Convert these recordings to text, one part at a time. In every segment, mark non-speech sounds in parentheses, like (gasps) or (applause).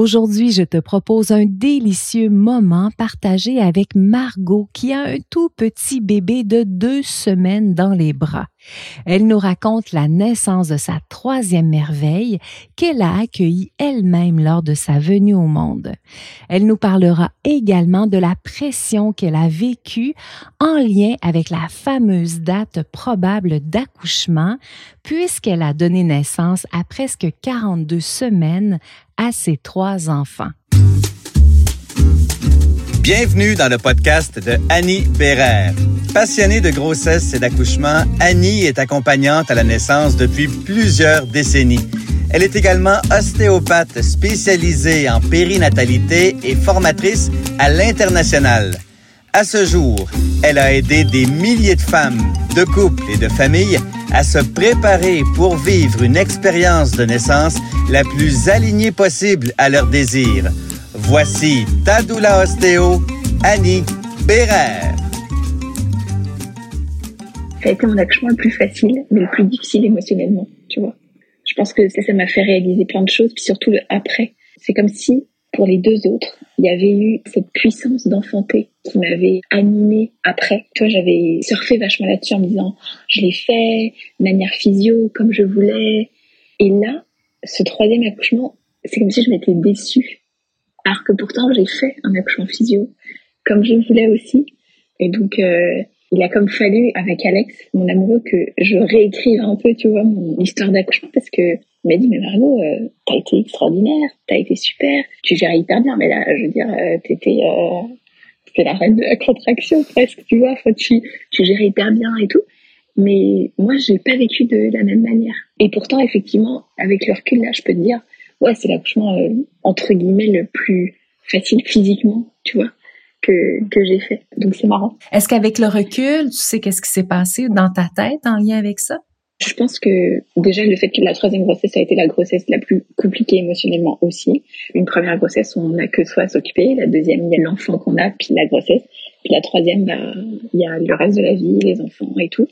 Aujourd'hui, je te propose un délicieux moment partagé avec Margot qui a un tout petit bébé de deux semaines dans les bras. Elle nous raconte la naissance de sa troisième merveille qu'elle a accueillie elle-même lors de sa venue au monde. Elle nous parlera également de la pression qu'elle a vécue en lien avec la fameuse date probable d'accouchement puisqu'elle a donné naissance à presque 42 semaines à ses trois enfants. Bienvenue dans le podcast de Annie Bérère. Passionnée de grossesse et d'accouchement, Annie est accompagnante à la naissance depuis plusieurs décennies. Elle est également ostéopathe spécialisée en périnatalité et formatrice à l'international. À ce jour, elle a aidé des milliers de femmes, de couples et de familles à se préparer pour vivre une expérience de naissance la plus alignée possible à leurs désirs. Voici Tadoula Ostéo, Annie Bérère. Ça a été mon accouchement le plus facile, mais le plus difficile émotionnellement, tu vois. Je pense que ça, ça m'a fait réaliser plein de choses, puis surtout le après. C'est comme si pour les deux autres, il y avait eu cette puissance d'enfanter qui m'avait animée après. Tu vois, j'avais surfé vachement là-dessus en me disant, je l'ai fait, manière physio, comme je voulais. Et là, ce troisième accouchement, c'est comme si je m'étais déçue. Alors que pourtant, j'ai fait un accouchement physio, comme je voulais aussi. Et donc, euh, il a comme fallu, avec Alex, mon amoureux, que je réécrive un peu, tu vois, mon histoire d'accouchement parce que il m'a dit, mais Margot, euh, t'as été extraordinaire, t'as été super, tu gères hyper bien, mais là, je veux dire, euh, t'étais, euh, la reine de la contraction presque, tu vois, enfin, tu, tu gérais hyper bien et tout. Mais moi, j'ai pas vécu de la même manière. Et pourtant, effectivement, avec le recul, là, je peux te dire, ouais, c'est l'accouchement, euh, entre guillemets, le plus facile physiquement, tu vois que, que j'ai fait. Donc c'est marrant. Est-ce qu'avec le recul, tu sais qu'est-ce qui s'est passé dans ta tête en lien avec ça? Je pense que déjà le fait que la troisième grossesse a été la grossesse la plus compliquée émotionnellement aussi. Une première grossesse, on n'a que soi à s'occuper. La deuxième, il y a l'enfant qu'on a, puis la grossesse. Puis la troisième, bah, il y a le reste de la vie, les enfants et tout.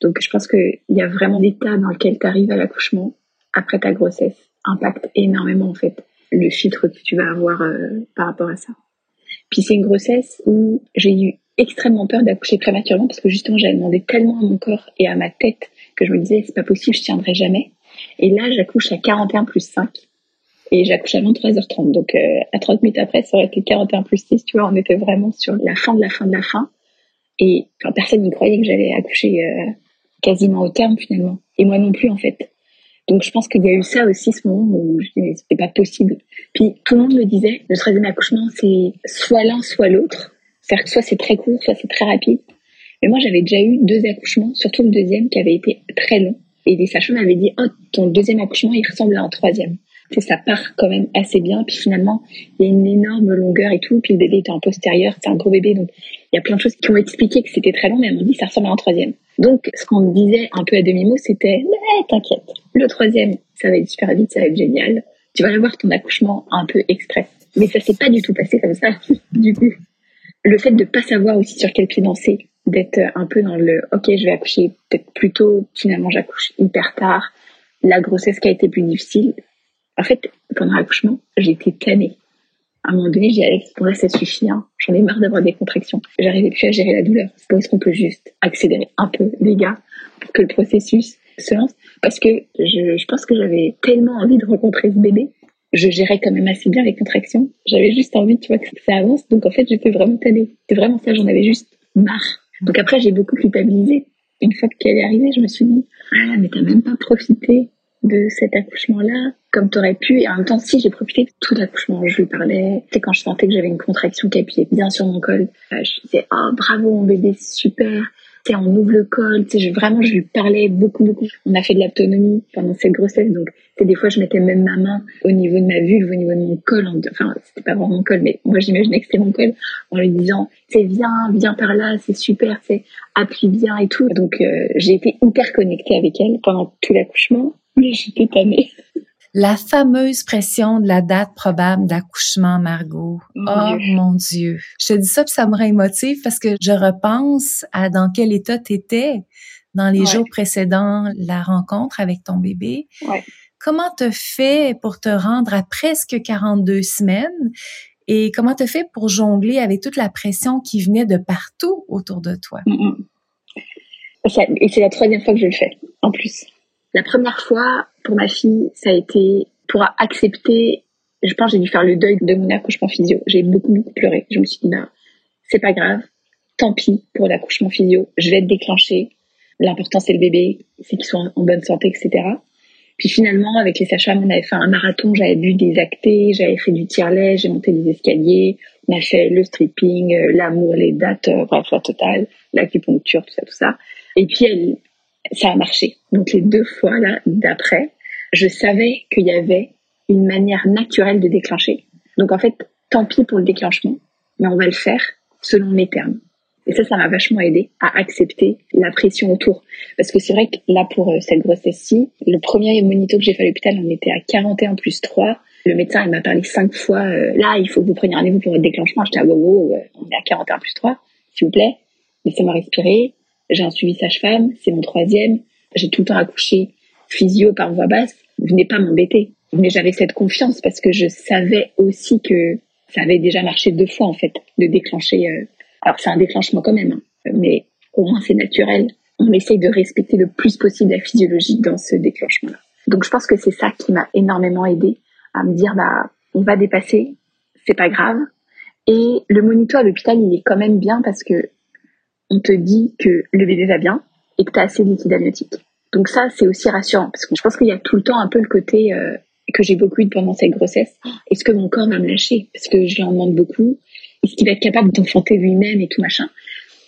Donc je pense qu'il y a vraiment l'état dans lequel tu arrives à l'accouchement après ta grossesse impacte énormément en fait le filtre que tu vas avoir euh, par rapport à ça. Puis c'est une grossesse où j'ai eu extrêmement peur d'accoucher prématurément parce que justement j'avais demandé tellement à mon corps et à ma tête que je me disais c'est pas possible, je tiendrai jamais. Et là j'accouche à 41 plus 5 et j'accouche à 23h30. Donc euh, à 30 minutes après ça aurait été 41 plus 6, tu vois, on était vraiment sur la fin de la fin de la fin. Et enfin, personne n'y croyait que j'allais accoucher euh, quasiment au terme finalement. Et moi non plus en fait. Donc je pense qu'il y a eu ça aussi, ce moment où je disais, c'était pas possible. Puis tout le monde me disait, le troisième accouchement, c'est soit l'un, soit l'autre. C'est-à-dire que soit c'est très court, soit c'est très rapide. Mais moi, j'avais déjà eu deux accouchements, surtout le deuxième qui avait été très long. Et les sages m'avaient dit, oh, ton deuxième accouchement, il ressemble à un troisième. C'est ça part quand même assez bien. Puis finalement, il y a une énorme longueur et tout. Puis le bébé était en postérieur, c'est un gros bébé. Donc il y a plein de choses qui ont expliqué que c'était très long, mais elles m'ont dit, ça ressemble à un troisième. Donc, ce qu'on me disait un peu à demi-mot, c'était Mais t'inquiète, le troisième, ça va être super vite, ça va être génial. Tu vas avoir ton accouchement un peu express. Mais ça s'est pas du tout passé comme ça, (laughs) du coup. Le fait de pas savoir aussi sur quel pied danser, d'être un peu dans le ok, je vais accoucher peut-être plus tôt, finalement j'accouche hyper tard, la grossesse qui a été plus difficile. En fait, pendant l'accouchement, été tannée à un moment donné, j'ai dit pour là, ça suffit. Hein. J'en ai marre d'avoir des contractions. J'arrivais plus à gérer la douleur. Est-ce qu'on peut juste accélérer un peu, les gars, pour que le processus se lance Parce que je, je pense que j'avais tellement envie de rencontrer ce bébé. Je gérais quand même assez bien les contractions. J'avais juste envie, tu vois, que ça avance. Donc, en fait, j'étais vraiment tannée. C'était vraiment ça. J'en avais juste marre. Donc, après, j'ai beaucoup culpabilisé. Une fois qu'elle est arrivée, je me suis dit, ah, mais t'as même pas profité de cet accouchement-là comme t'aurais pu. Et en même temps, si j'ai profité de tout l'accouchement, je lui parlais. C'est quand je sentais que j'avais une contraction qui appuyait bien sur mon col. Euh, je disais, oh bravo mon bébé, super. Sais, on ouvre le col. Tu sais, vraiment, je lui parlais beaucoup, beaucoup. On a fait de l'autonomie pendant cette grossesse. Donc, c'est des fois, je mettais même ma main au niveau de ma vulve, au niveau de mon col. Enfin, c'était pas vraiment mon col, mais moi, j'imaginais que c'était mon col en lui disant, c'est viens, viens par là, c'est super, c'est appuie bien et tout. Donc, euh, j'ai été hyper connectée avec elle pendant tout l'accouchement. Mais j'étais tannée. (laughs) La fameuse pression de la date probable d'accouchement, Margot. oh mon Dieu. Je te dis ça, puis ça me rend émotive parce que je repense à dans quel état tu étais dans les jours précédents la rencontre avec ton bébé. Ouais. comment te fait pour te rendre à presque 42 semaines et comment te fait pour jongler avec toute la pression qui venait de partout autour de toi? Mm. Et c'est la troisième fois que je le fais, en plus. La première fois, pour ma fille, ça a été pour accepter, je pense j'ai dû faire le deuil de mon accouchement physio. J'ai beaucoup, beaucoup pleuré. Je me suis dit, bah, c'est pas grave, tant pis pour l'accouchement physio, je vais être déclenchée. L'important, c'est le bébé, c'est qu'il soit en bonne santé, etc. Puis finalement, avec les sages-femmes, on avait fait un marathon, j'avais bu des actés, j'avais fait du tire-lait, j'ai monté des escaliers, on a fait le stripping, euh, l'amour, les dates, euh, bref, la totale, l'acupuncture, tout ça, tout ça. Et puis, elle, ça a marché. Donc les deux fois là d'après, je savais qu'il y avait une manière naturelle de déclencher. Donc en fait, tant pis pour le déclenchement, mais on va le faire selon mes termes. Et ça, ça m'a vachement aidé à accepter la pression autour. Parce que c'est vrai que là, pour euh, cette grossesse-ci, le premier monito que j'ai fait à l'hôpital, on était à 41 plus 3. Le médecin, il m'a parlé cinq fois, euh, là, il faut que vous preniez rendez-vous pour votre déclenchement. J'étais à wow, wow, on est à 41 plus 3, s'il vous plaît. Laissez-moi respirer. J'ai un suivi sage-femme, c'est mon troisième. J'ai tout le temps accouché physio par voix basse. Venez pas m'embêter. Mais j'avais cette confiance parce que je savais aussi que ça avait déjà marché deux fois, en fait, de déclencher euh, alors c'est un déclenchement quand même, hein. mais au moins c'est naturel. On essaye de respecter le plus possible la physiologie dans ce déclenchement-là. Donc je pense que c'est ça qui m'a énormément aidé à me dire bah on va dépasser, c'est pas grave. Et le monito à l'hôpital il est quand même bien parce que on te dit que le bébé va bien et que tu as assez de liquide amniotique. Donc ça c'est aussi rassurant parce que je pense qu'il y a tout le temps un peu le côté euh, que j'ai beaucoup eu pendant cette grossesse. Est-ce que mon corps va me lâcher? Parce que je lui en demande beaucoup. Est-ce qu'il va être capable d'enfanter lui-même et tout machin?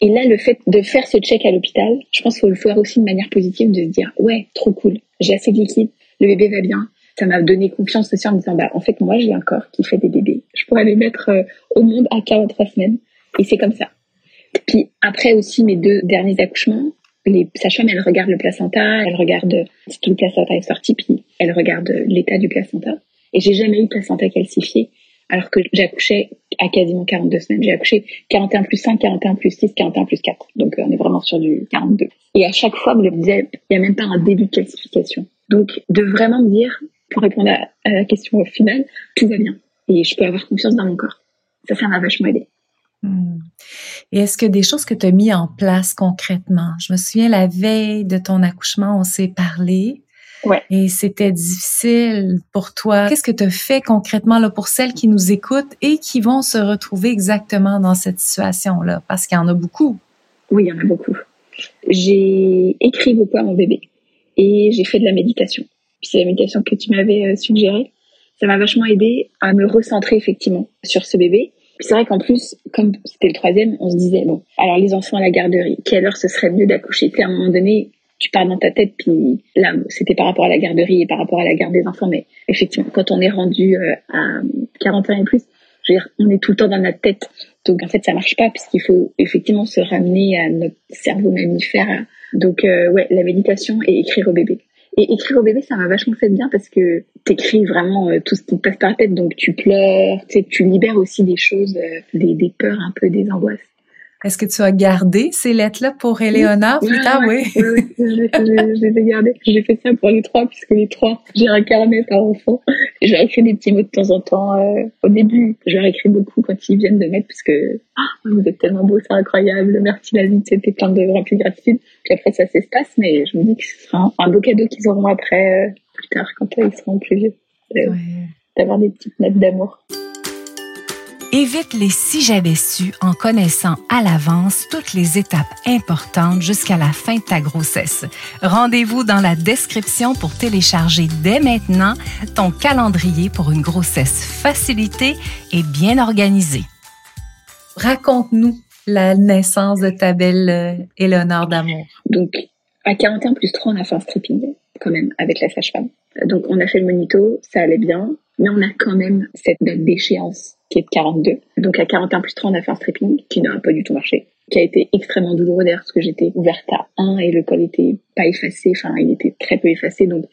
Et là, le fait de faire ce check à l'hôpital, je pense qu'il faut le faire aussi de manière positive, de se dire ouais, trop cool, j'ai assez de liquide, le bébé va bien. Ça m'a donné confiance aussi en me disant bah en fait moi j'ai un corps qui fait des bébés, je pourrais les mettre euh, au monde à 43 semaines et c'est comme ça. Puis après aussi mes deux derniers accouchements, les sages-femmes, elles regardent le placenta, elles regardent si tout le placenta est sorti, puis elles regardent l'état du placenta. Et j'ai jamais eu de placenta calcifié alors que j'accouchais à quasiment 42 semaines. J'ai accouché 41 plus 5, 41 plus 6, 41 plus 4. Donc euh, on est vraiment sur du 42. Et à chaque fois, je me disais, il n'y a même pas un début de classification. Donc de vraiment me dire, pour répondre à, la question au final, tout va bien. Et je peux avoir confiance dans mon corps. Ça, ça m'a vachement aidé. Hmm. Et est-ce que des choses que tu as mis en place concrètement? Je me souviens la veille de ton accouchement, on s'est parlé. Ouais. Et c'était difficile pour toi. Qu'est-ce que tu as fait concrètement là pour celles qui nous écoutent et qui vont se retrouver exactement dans cette situation-là? Parce qu'il y en a beaucoup. Oui, il y en a beaucoup. J'ai écrit beaucoup à mon bébé et j'ai fait de la méditation. C'est la méditation que tu m'avais euh, suggérée. Ça m'a vachement aidé à me recentrer effectivement sur ce bébé. C'est vrai qu'en plus, comme c'était le troisième, on se disait, bon, alors les enfants à la garderie, quelle heure ce serait mieux d'accoucher? À un moment donné, tu pars dans ta tête, puis là, c'était par rapport à la garderie et par rapport à la garde des enfants, mais effectivement, quand on est rendu euh, à 40 ans et plus, je veux dire, on est tout le temps dans notre tête. Donc en fait, ça marche pas puisqu'il faut effectivement se ramener à notre cerveau mammifère. Donc euh, ouais, la méditation et écrire au bébé. Et écrire au bébé, ça m'a vachement fait bien parce que t'écris vraiment euh, tout ce qui te passe par la tête. Donc tu pleures, tu tu libères aussi des choses, des, des peurs un peu, des angoisses. Est-ce que tu as gardé ces lettres-là pour Éléonore plus tard? Oui, oui, oui je, les ai gardées. J'ai fait ça pour les trois, puisque les trois, j'ai un carnet par enfant. Leur écris des petits mots de temps en temps. Euh, au début, je leur écris beaucoup quand ils viennent de mettre, parce que ah, vous êtes tellement beau, c'est incroyable, merci la vie, c'était plein de remplis de gratitude. Puis après, ça s'espace, mais je me dis que ce sera un, beau cadeau qu'ils auront après, euh, plus tard, quand ils seront plus vieux. D'avoir des petites notes d'amour. Évite les si j'avais su en connaissant à l'avance toutes les étapes importantes jusqu'à la fin de ta grossesse. Rendez-vous dans la description pour télécharger dès maintenant ton calendrier pour une grossesse facilitée et bien organisée. Raconte-nous la naissance de ta belle Éléonore euh, d'amour. Donc, à 41 plus 3, on a fait un stripping quand même avec la sage-femme. Donc, on a fait le monito, ça allait bien, mais on a quand même cette date d'échéance qui est de 42. Donc à 41 plus 3, on a fait un stripping qui n'a pas du tout marché, qui a été extrêmement douloureux d'ailleurs parce que j'étais ouverte à 1 et le col était pas effacé, enfin il était très peu effacé, donc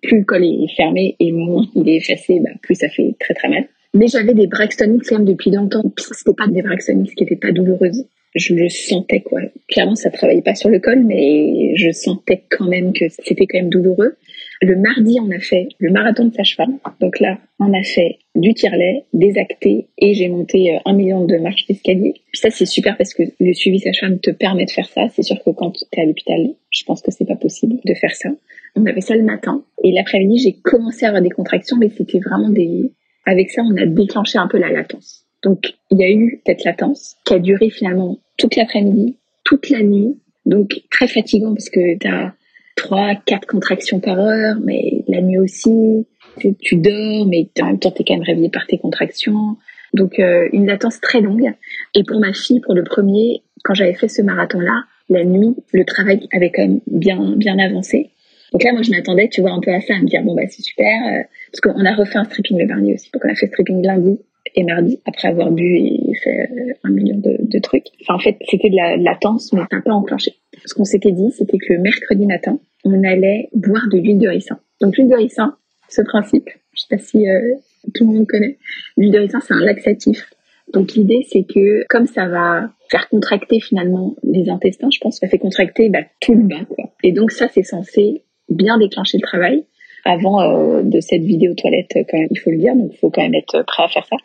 plus le col est fermé et moins il est effacé, bah, plus ça fait très très mal. Mais j'avais des Braxton quand même depuis longtemps, c'était pas des Braxton qui étaient pas douloureuses. Je le sentais quoi. Clairement ça travaillait pas sur le col, mais je sentais quand même que c'était quand même douloureux. Le mardi, on a fait le marathon de sage-femme. Donc là, on a fait du tire-lait, des actés et j'ai monté euh, un million de marches d'escalier. Ça, c'est super parce que le suivi sage-femme te permet de faire ça. C'est sûr que quand tu es à l'hôpital, je pense que c'est pas possible de faire ça. On avait ça le matin et l'après-midi, j'ai commencé à avoir des contractions, mais c'était vraiment des. Avec ça, on a déclenché un peu la latence. Donc, il y a eu cette latence qui a duré finalement toute l'après-midi, toute la nuit. Donc, très fatigant parce que tu as trois, quatre contractions par heure, mais la nuit aussi. Tu, dors, mais en même temps, tu es quand même réveillé par tes contractions. Donc, euh, une latence très longue. Et pour ma fille, pour le premier, quand j'avais fait ce marathon-là, la nuit, le travail avait quand même bien, bien avancé. Donc là, moi, je m'attendais, tu vois, un peu à ça, à me dire, bon, bah, c'est super, euh, parce qu'on a refait un stripping le dernier aussi. Donc, on a fait stripping lundi et mardi, après avoir bu et fait euh, un million de, trucs. Enfin, en fait, c'était de la latence, mais n'a pas enclenché. Ce qu'on s'était dit, c'était que le mercredi matin, on allait boire de l'huile de ricin. Donc, l'huile de ricin, ce principe, je sais pas si euh, tout le monde connaît, l'huile de ricin, c'est un laxatif. Donc, l'idée, c'est que comme ça va faire contracter finalement les intestins, je pense, ça fait contracter bah, tout le bas. Quoi. Et donc, ça, c'est censé bien déclencher le travail avant euh, de cette vidéo toilette quand même, il faut le dire, donc il faut quand même être prêt à faire ça.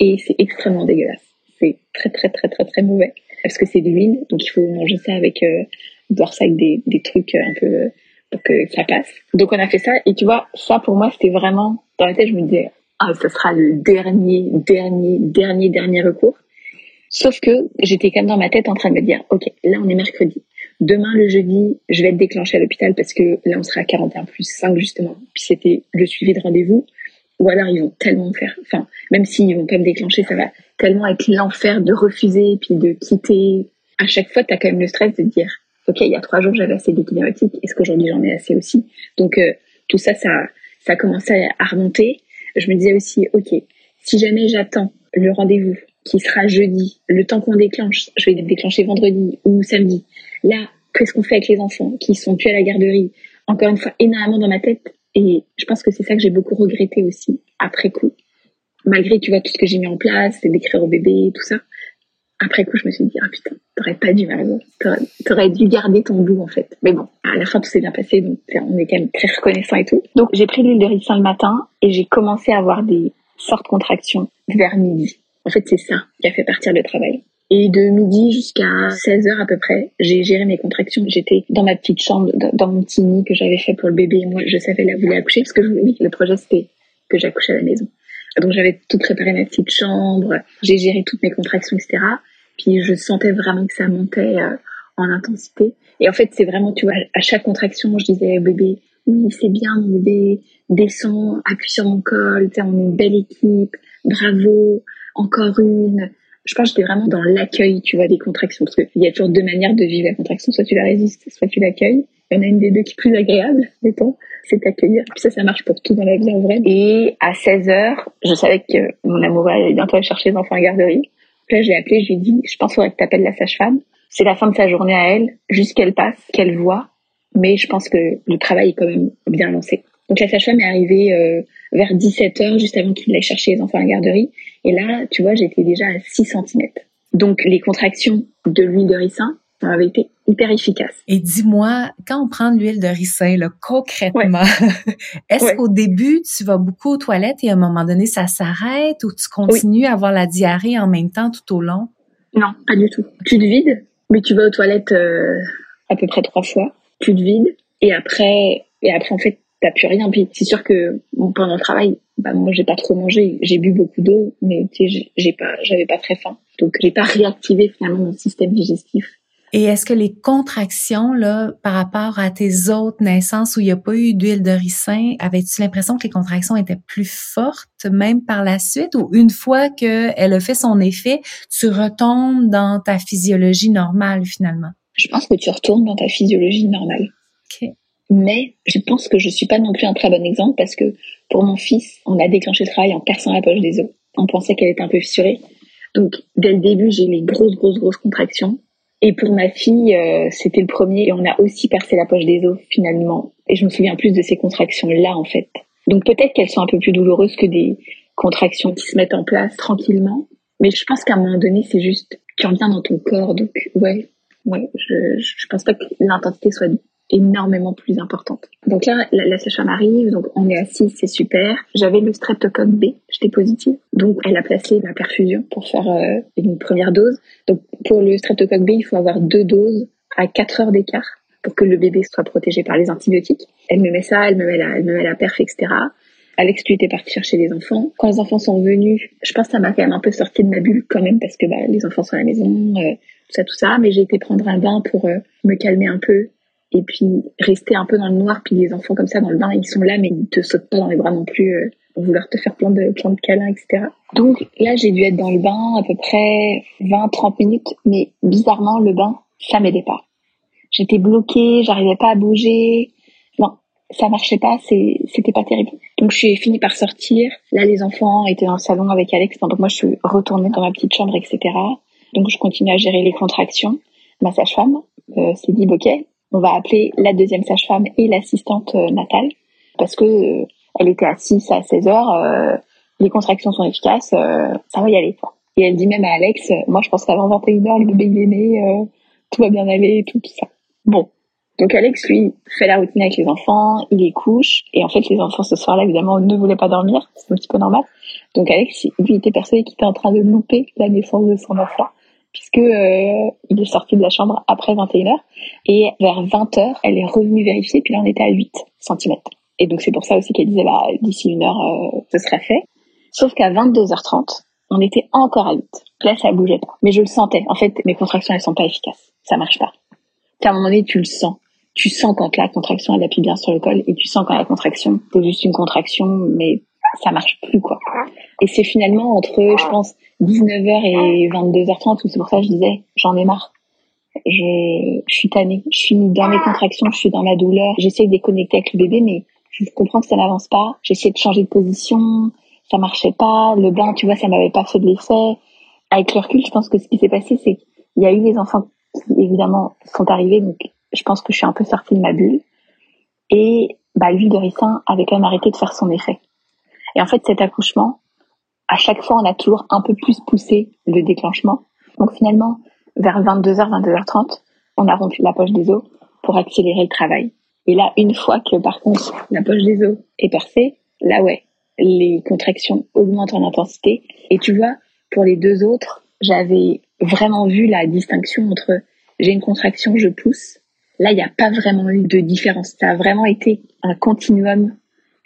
Et c'est extrêmement dégueulasse. C'est très très très très très mauvais parce que c'est de l'huile, donc il faut manger ça avec euh, boire ça avec des, des trucs un peu pour que ça passe. Donc on a fait ça et tu vois, ça pour moi c'était vraiment dans la tête je me disais ah ça sera le dernier dernier dernier dernier recours. Sauf que j'étais quand même dans ma tête en train de me dire ok là on est mercredi Demain, le jeudi, je vais être déclenchée à l'hôpital parce que là, on sera à 41 plus 5, justement. Puis c'était le suivi de rendez-vous. Ou alors, ils vont tellement faire, enfin, même s'ils vont pas me déclencher, ça va tellement être l'enfer de refuser, puis de quitter. À chaque fois, tu as quand même le stress de dire, OK, il y a trois jours, j'avais assez d'équilibratique. Est-ce qu'aujourd'hui, j'en ai assez aussi? Donc, euh, tout ça, ça, ça a commencé à remonter. Je me disais aussi, OK, si jamais j'attends le rendez-vous qui sera jeudi, le temps qu'on déclenche, je vais déclencher vendredi ou samedi. Là, qu'est-ce qu'on fait avec les enfants qui sont plus à la garderie? Encore une fois, énormément dans ma tête. Et je pense que c'est ça que j'ai beaucoup regretté aussi, après coup. Malgré, tu vois, tout ce que j'ai mis en place, d'écrire au bébé, tout ça. Après coup, je me suis dit, ah putain, t'aurais pas dû, Mario. T'aurais dû garder ton bout, en fait. Mais bon, à la fin, tout s'est bien passé, donc on est quand même très reconnaissant et tout. Donc, j'ai pris l'huile de ricin le matin et j'ai commencé à avoir des fortes contractions vers midi. En fait, c'est ça qui a fait partir le travail. Et de midi jusqu'à 16 heures à peu près, j'ai géré mes contractions. J'étais dans ma petite chambre, dans mon petit nid que j'avais fait pour le bébé. Et moi, je savais là où il accoucher parce que oui, le projet c'était que j'accouche à la maison. Donc j'avais tout préparé ma petite chambre, j'ai géré toutes mes contractions, etc. Puis je sentais vraiment que ça montait euh, en intensité. Et en fait, c'est vraiment, tu vois, à chaque contraction, je disais au bébé, oui, c'est bien, mon bébé, descend, appuie sur mon col, on est une belle équipe, bravo, encore une je pense que j'étais vraiment dans l'accueil, tu vois, des contractions. Parce qu'il y a toujours deux manières de vivre la contraction. Soit tu la résistes, soit tu l'accueilles. Il y en a une des deux qui est plus agréable, mettons, c'est d'accueillir. Puis ça, ça marche pour tout dans la vie en vrai. Et à 16 heures, je savais que mon amoureux allait bientôt aller chercher les enfants à garderie. Puis là, je l'ai appelé, je lui ai dit, je pense qu'il faudrait que tu appelles la sage-femme. C'est la fin de sa journée à elle, juste qu'elle passe, qu'elle voit. Mais je pense que le travail est quand même bien lancé. Donc la sage-femme est arrivée euh, vers 17h, juste avant qu'il aille chercher les enfants à la garderie. Et là, tu vois, j'étais déjà à 6 cm. Donc les contractions de l'huile de ricin avaient été hyper efficaces. Et dis-moi, quand on prend de l'huile de ricin, là, concrètement, (laughs) est-ce qu'au début, tu vas beaucoup aux toilettes et à un moment donné, ça s'arrête ou tu continues à avoir la diarrhée en même temps tout au long? Non, pas du tout. Tu te vides, mais tu vas aux toilettes euh, à peu près trois fois. Tu te vides et après, et après en fait, t'as plus rien. Puis c'est sûr que pendant le travail, bah moi j'ai pas trop mangé, j'ai bu beaucoup d'eau, mais tu sais, j'ai pas, j'avais pas très faim, donc j'ai pas réactivé finalement mon système digestif. Et est-ce que les contractions là, par rapport à tes autres naissances où il n'y a pas eu d'huile de ricin, avais-tu l'impression que les contractions étaient plus fortes même par la suite, ou une fois que elle a fait son effet, tu retombes dans ta physiologie normale finalement? Je pense que tu retournes dans ta physiologie normale. Ok. Mais je pense que je suis pas non plus un très bon exemple parce que pour mon fils, on a déclenché le travail en perçant la poche des os. On pensait qu'elle était un peu fissurée. Donc dès le début, j'ai les grosses, grosses, grosses contractions. Et pour ma fille, euh, c'était le premier et on a aussi percé la poche des os finalement. Et je me souviens plus de ces contractions-là en fait. Donc peut-être qu'elles sont un peu plus douloureuses que des contractions qui se mettent en place tranquillement. Mais je pense qu'à un moment donné, c'est juste, tu reviens dans ton corps. Donc ouais, ouais, je, je pense pas que l'intensité soit énormément plus importante. Donc là, la, la sage-femme arrive, donc on est assis, c'est super. J'avais le streptocoque B, j'étais positive. Donc elle a placé la perfusion pour faire euh, une première dose. Donc pour le streptocoque B, il faut avoir deux doses à 4 heures d'écart pour que le bébé soit protégé par les antibiotiques. Elle me met ça, elle me met la, elle me met la perf, etc. Alex, lui, était parti chercher les enfants. Quand les enfants sont venus, je pense que ça m'a quand même un peu sorti de ma bulle quand même parce que bah, les enfants sont à la maison, euh, tout ça, tout ça. Mais j'ai été prendre un bain pour euh, me calmer un peu et puis rester un peu dans le noir. Puis les enfants comme ça dans le bain, ils sont là, mais ils te sautent pas dans les bras non plus euh, vouloir te faire plein de, câlins, etc. Donc là, j'ai dû être dans le bain à peu près 20-30 minutes, mais bizarrement, le bain, ça m'aidait pas. J'étais bloquée, j'arrivais pas à bouger. Non, ça marchait pas, c'était pas terrible. Donc je suis fini par sortir. Là, les enfants étaient dans le salon avec Alex, donc moi je suis retournée dans ma petite chambre, etc. Donc je continue à gérer les contractions. Ma sage-femme euh, s'est dit, ok, on va appeler la deuxième sage-femme et l'assistante euh, natale parce que euh, elle était à 6 à 16 heures, euh, les contractions sont efficaces, ça va y aller. Et elle dit même à Alex, moi je pense qu'avant 21 heures, le bébé il est né, tout va bien aller, tout, tout ça. Bon. Donc Alex, lui, fait la routine avec les enfants, il les couche, et en fait les enfants ce soir-là, évidemment, ne voulaient pas dormir, c'est un petit peu normal. Donc Alex, lui, était persuadé qu'il était en train de louper la naissance de son enfant puisque euh, il est sorti de la chambre après 21h et vers 20h, elle est revenue vérifier puis là on était à 8 cm. Et donc c'est pour ça aussi qu'elle disait bah d'ici une heure euh, ce serait fait. Sauf qu'à 22h30, on était encore à 8. Là ça bougeait pas, mais je le sentais. En fait, mes contractions elles sont pas efficaces. Ça marche pas. À un moment donné, tu le sens. Tu sens quand la contraction elle appuie bien sur le col et tu sens quand la contraction c'est juste une contraction mais ça marche plus quoi. Et c'est finalement entre je pense 19h et 22h30 où c'est pour ça que je disais j'en ai marre. Je, je suis tannée, je suis dans mes contractions, je suis dans ma douleur, j'essaie de déconnecter avec le bébé mais je comprends que ça n'avance pas. J'essaie de changer de position, ça marchait pas, le bain tu vois ça m'avait pas fait de l'effet. Avec le recul, je pense que ce qui s'est passé c'est qu'il y a eu des enfants qui évidemment sont arrivés donc je pense que je suis un peu sortie de ma bulle et bah l'huile de ricin avait quand même arrêté de faire son effet. Et en fait, cet accouchement, à chaque fois, on a toujours un peu plus poussé le déclenchement. Donc finalement, vers 22h, 22h30, on a rompu la poche des os pour accélérer le travail. Et là, une fois que par contre la poche des os est percée, là ouais, les contractions augmentent en intensité. Et tu vois, pour les deux autres, j'avais vraiment vu la distinction entre j'ai une contraction, je pousse. Là, il n'y a pas vraiment eu de différence. Ça a vraiment été un continuum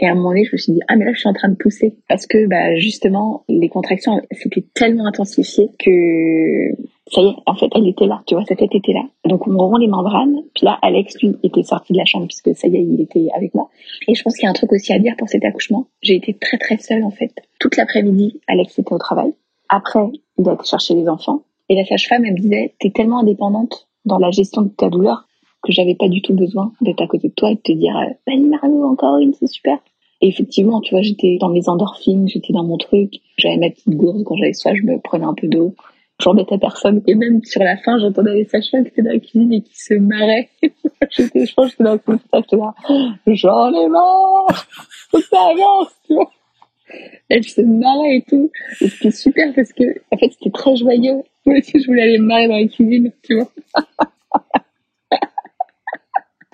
et à un moment donné, je me suis dit, ah, mais là, je suis en train de pousser. Parce que, bah, justement, les contractions, c'était tellement intensifié que, ça y est, en fait, elle était là, tu vois, sa tête était là. Donc, on rompt les membranes. Puis là, Alex, lui, était sorti de la chambre puisque ça y est, il était avec moi. Et je pense qu'il y a un truc aussi à dire pour cet accouchement. J'ai été très, très seule, en fait. Toute l'après-midi, Alex était au travail. Après, il a été chercher les enfants. Et la sage-femme, elle me disait, t'es tellement indépendante dans la gestion de ta douleur que j'avais pas du tout besoin d'être à côté de toi et de te dire, vas-y Mario, encore une, c'est super. Et effectivement, tu vois, j'étais dans mes endorphines, j'étais dans mon truc. J'avais ma petite gourde. Quand j'avais soif, je me prenais un peu d'eau. J'en mettais personne. Et même sur la fin, j'entendais les sachets qui étaient dans la cuisine et qui se marraient. (laughs) j'étais, je pense que j'étais dans le j'étais là. J'en ai marre! Ça avance, tu vois. Elle se marrait et tout. Et c'était super parce que, en fait, c'était très joyeux. Moi aussi, je voulais aller me marrer dans la cuisine, tu vois. (laughs)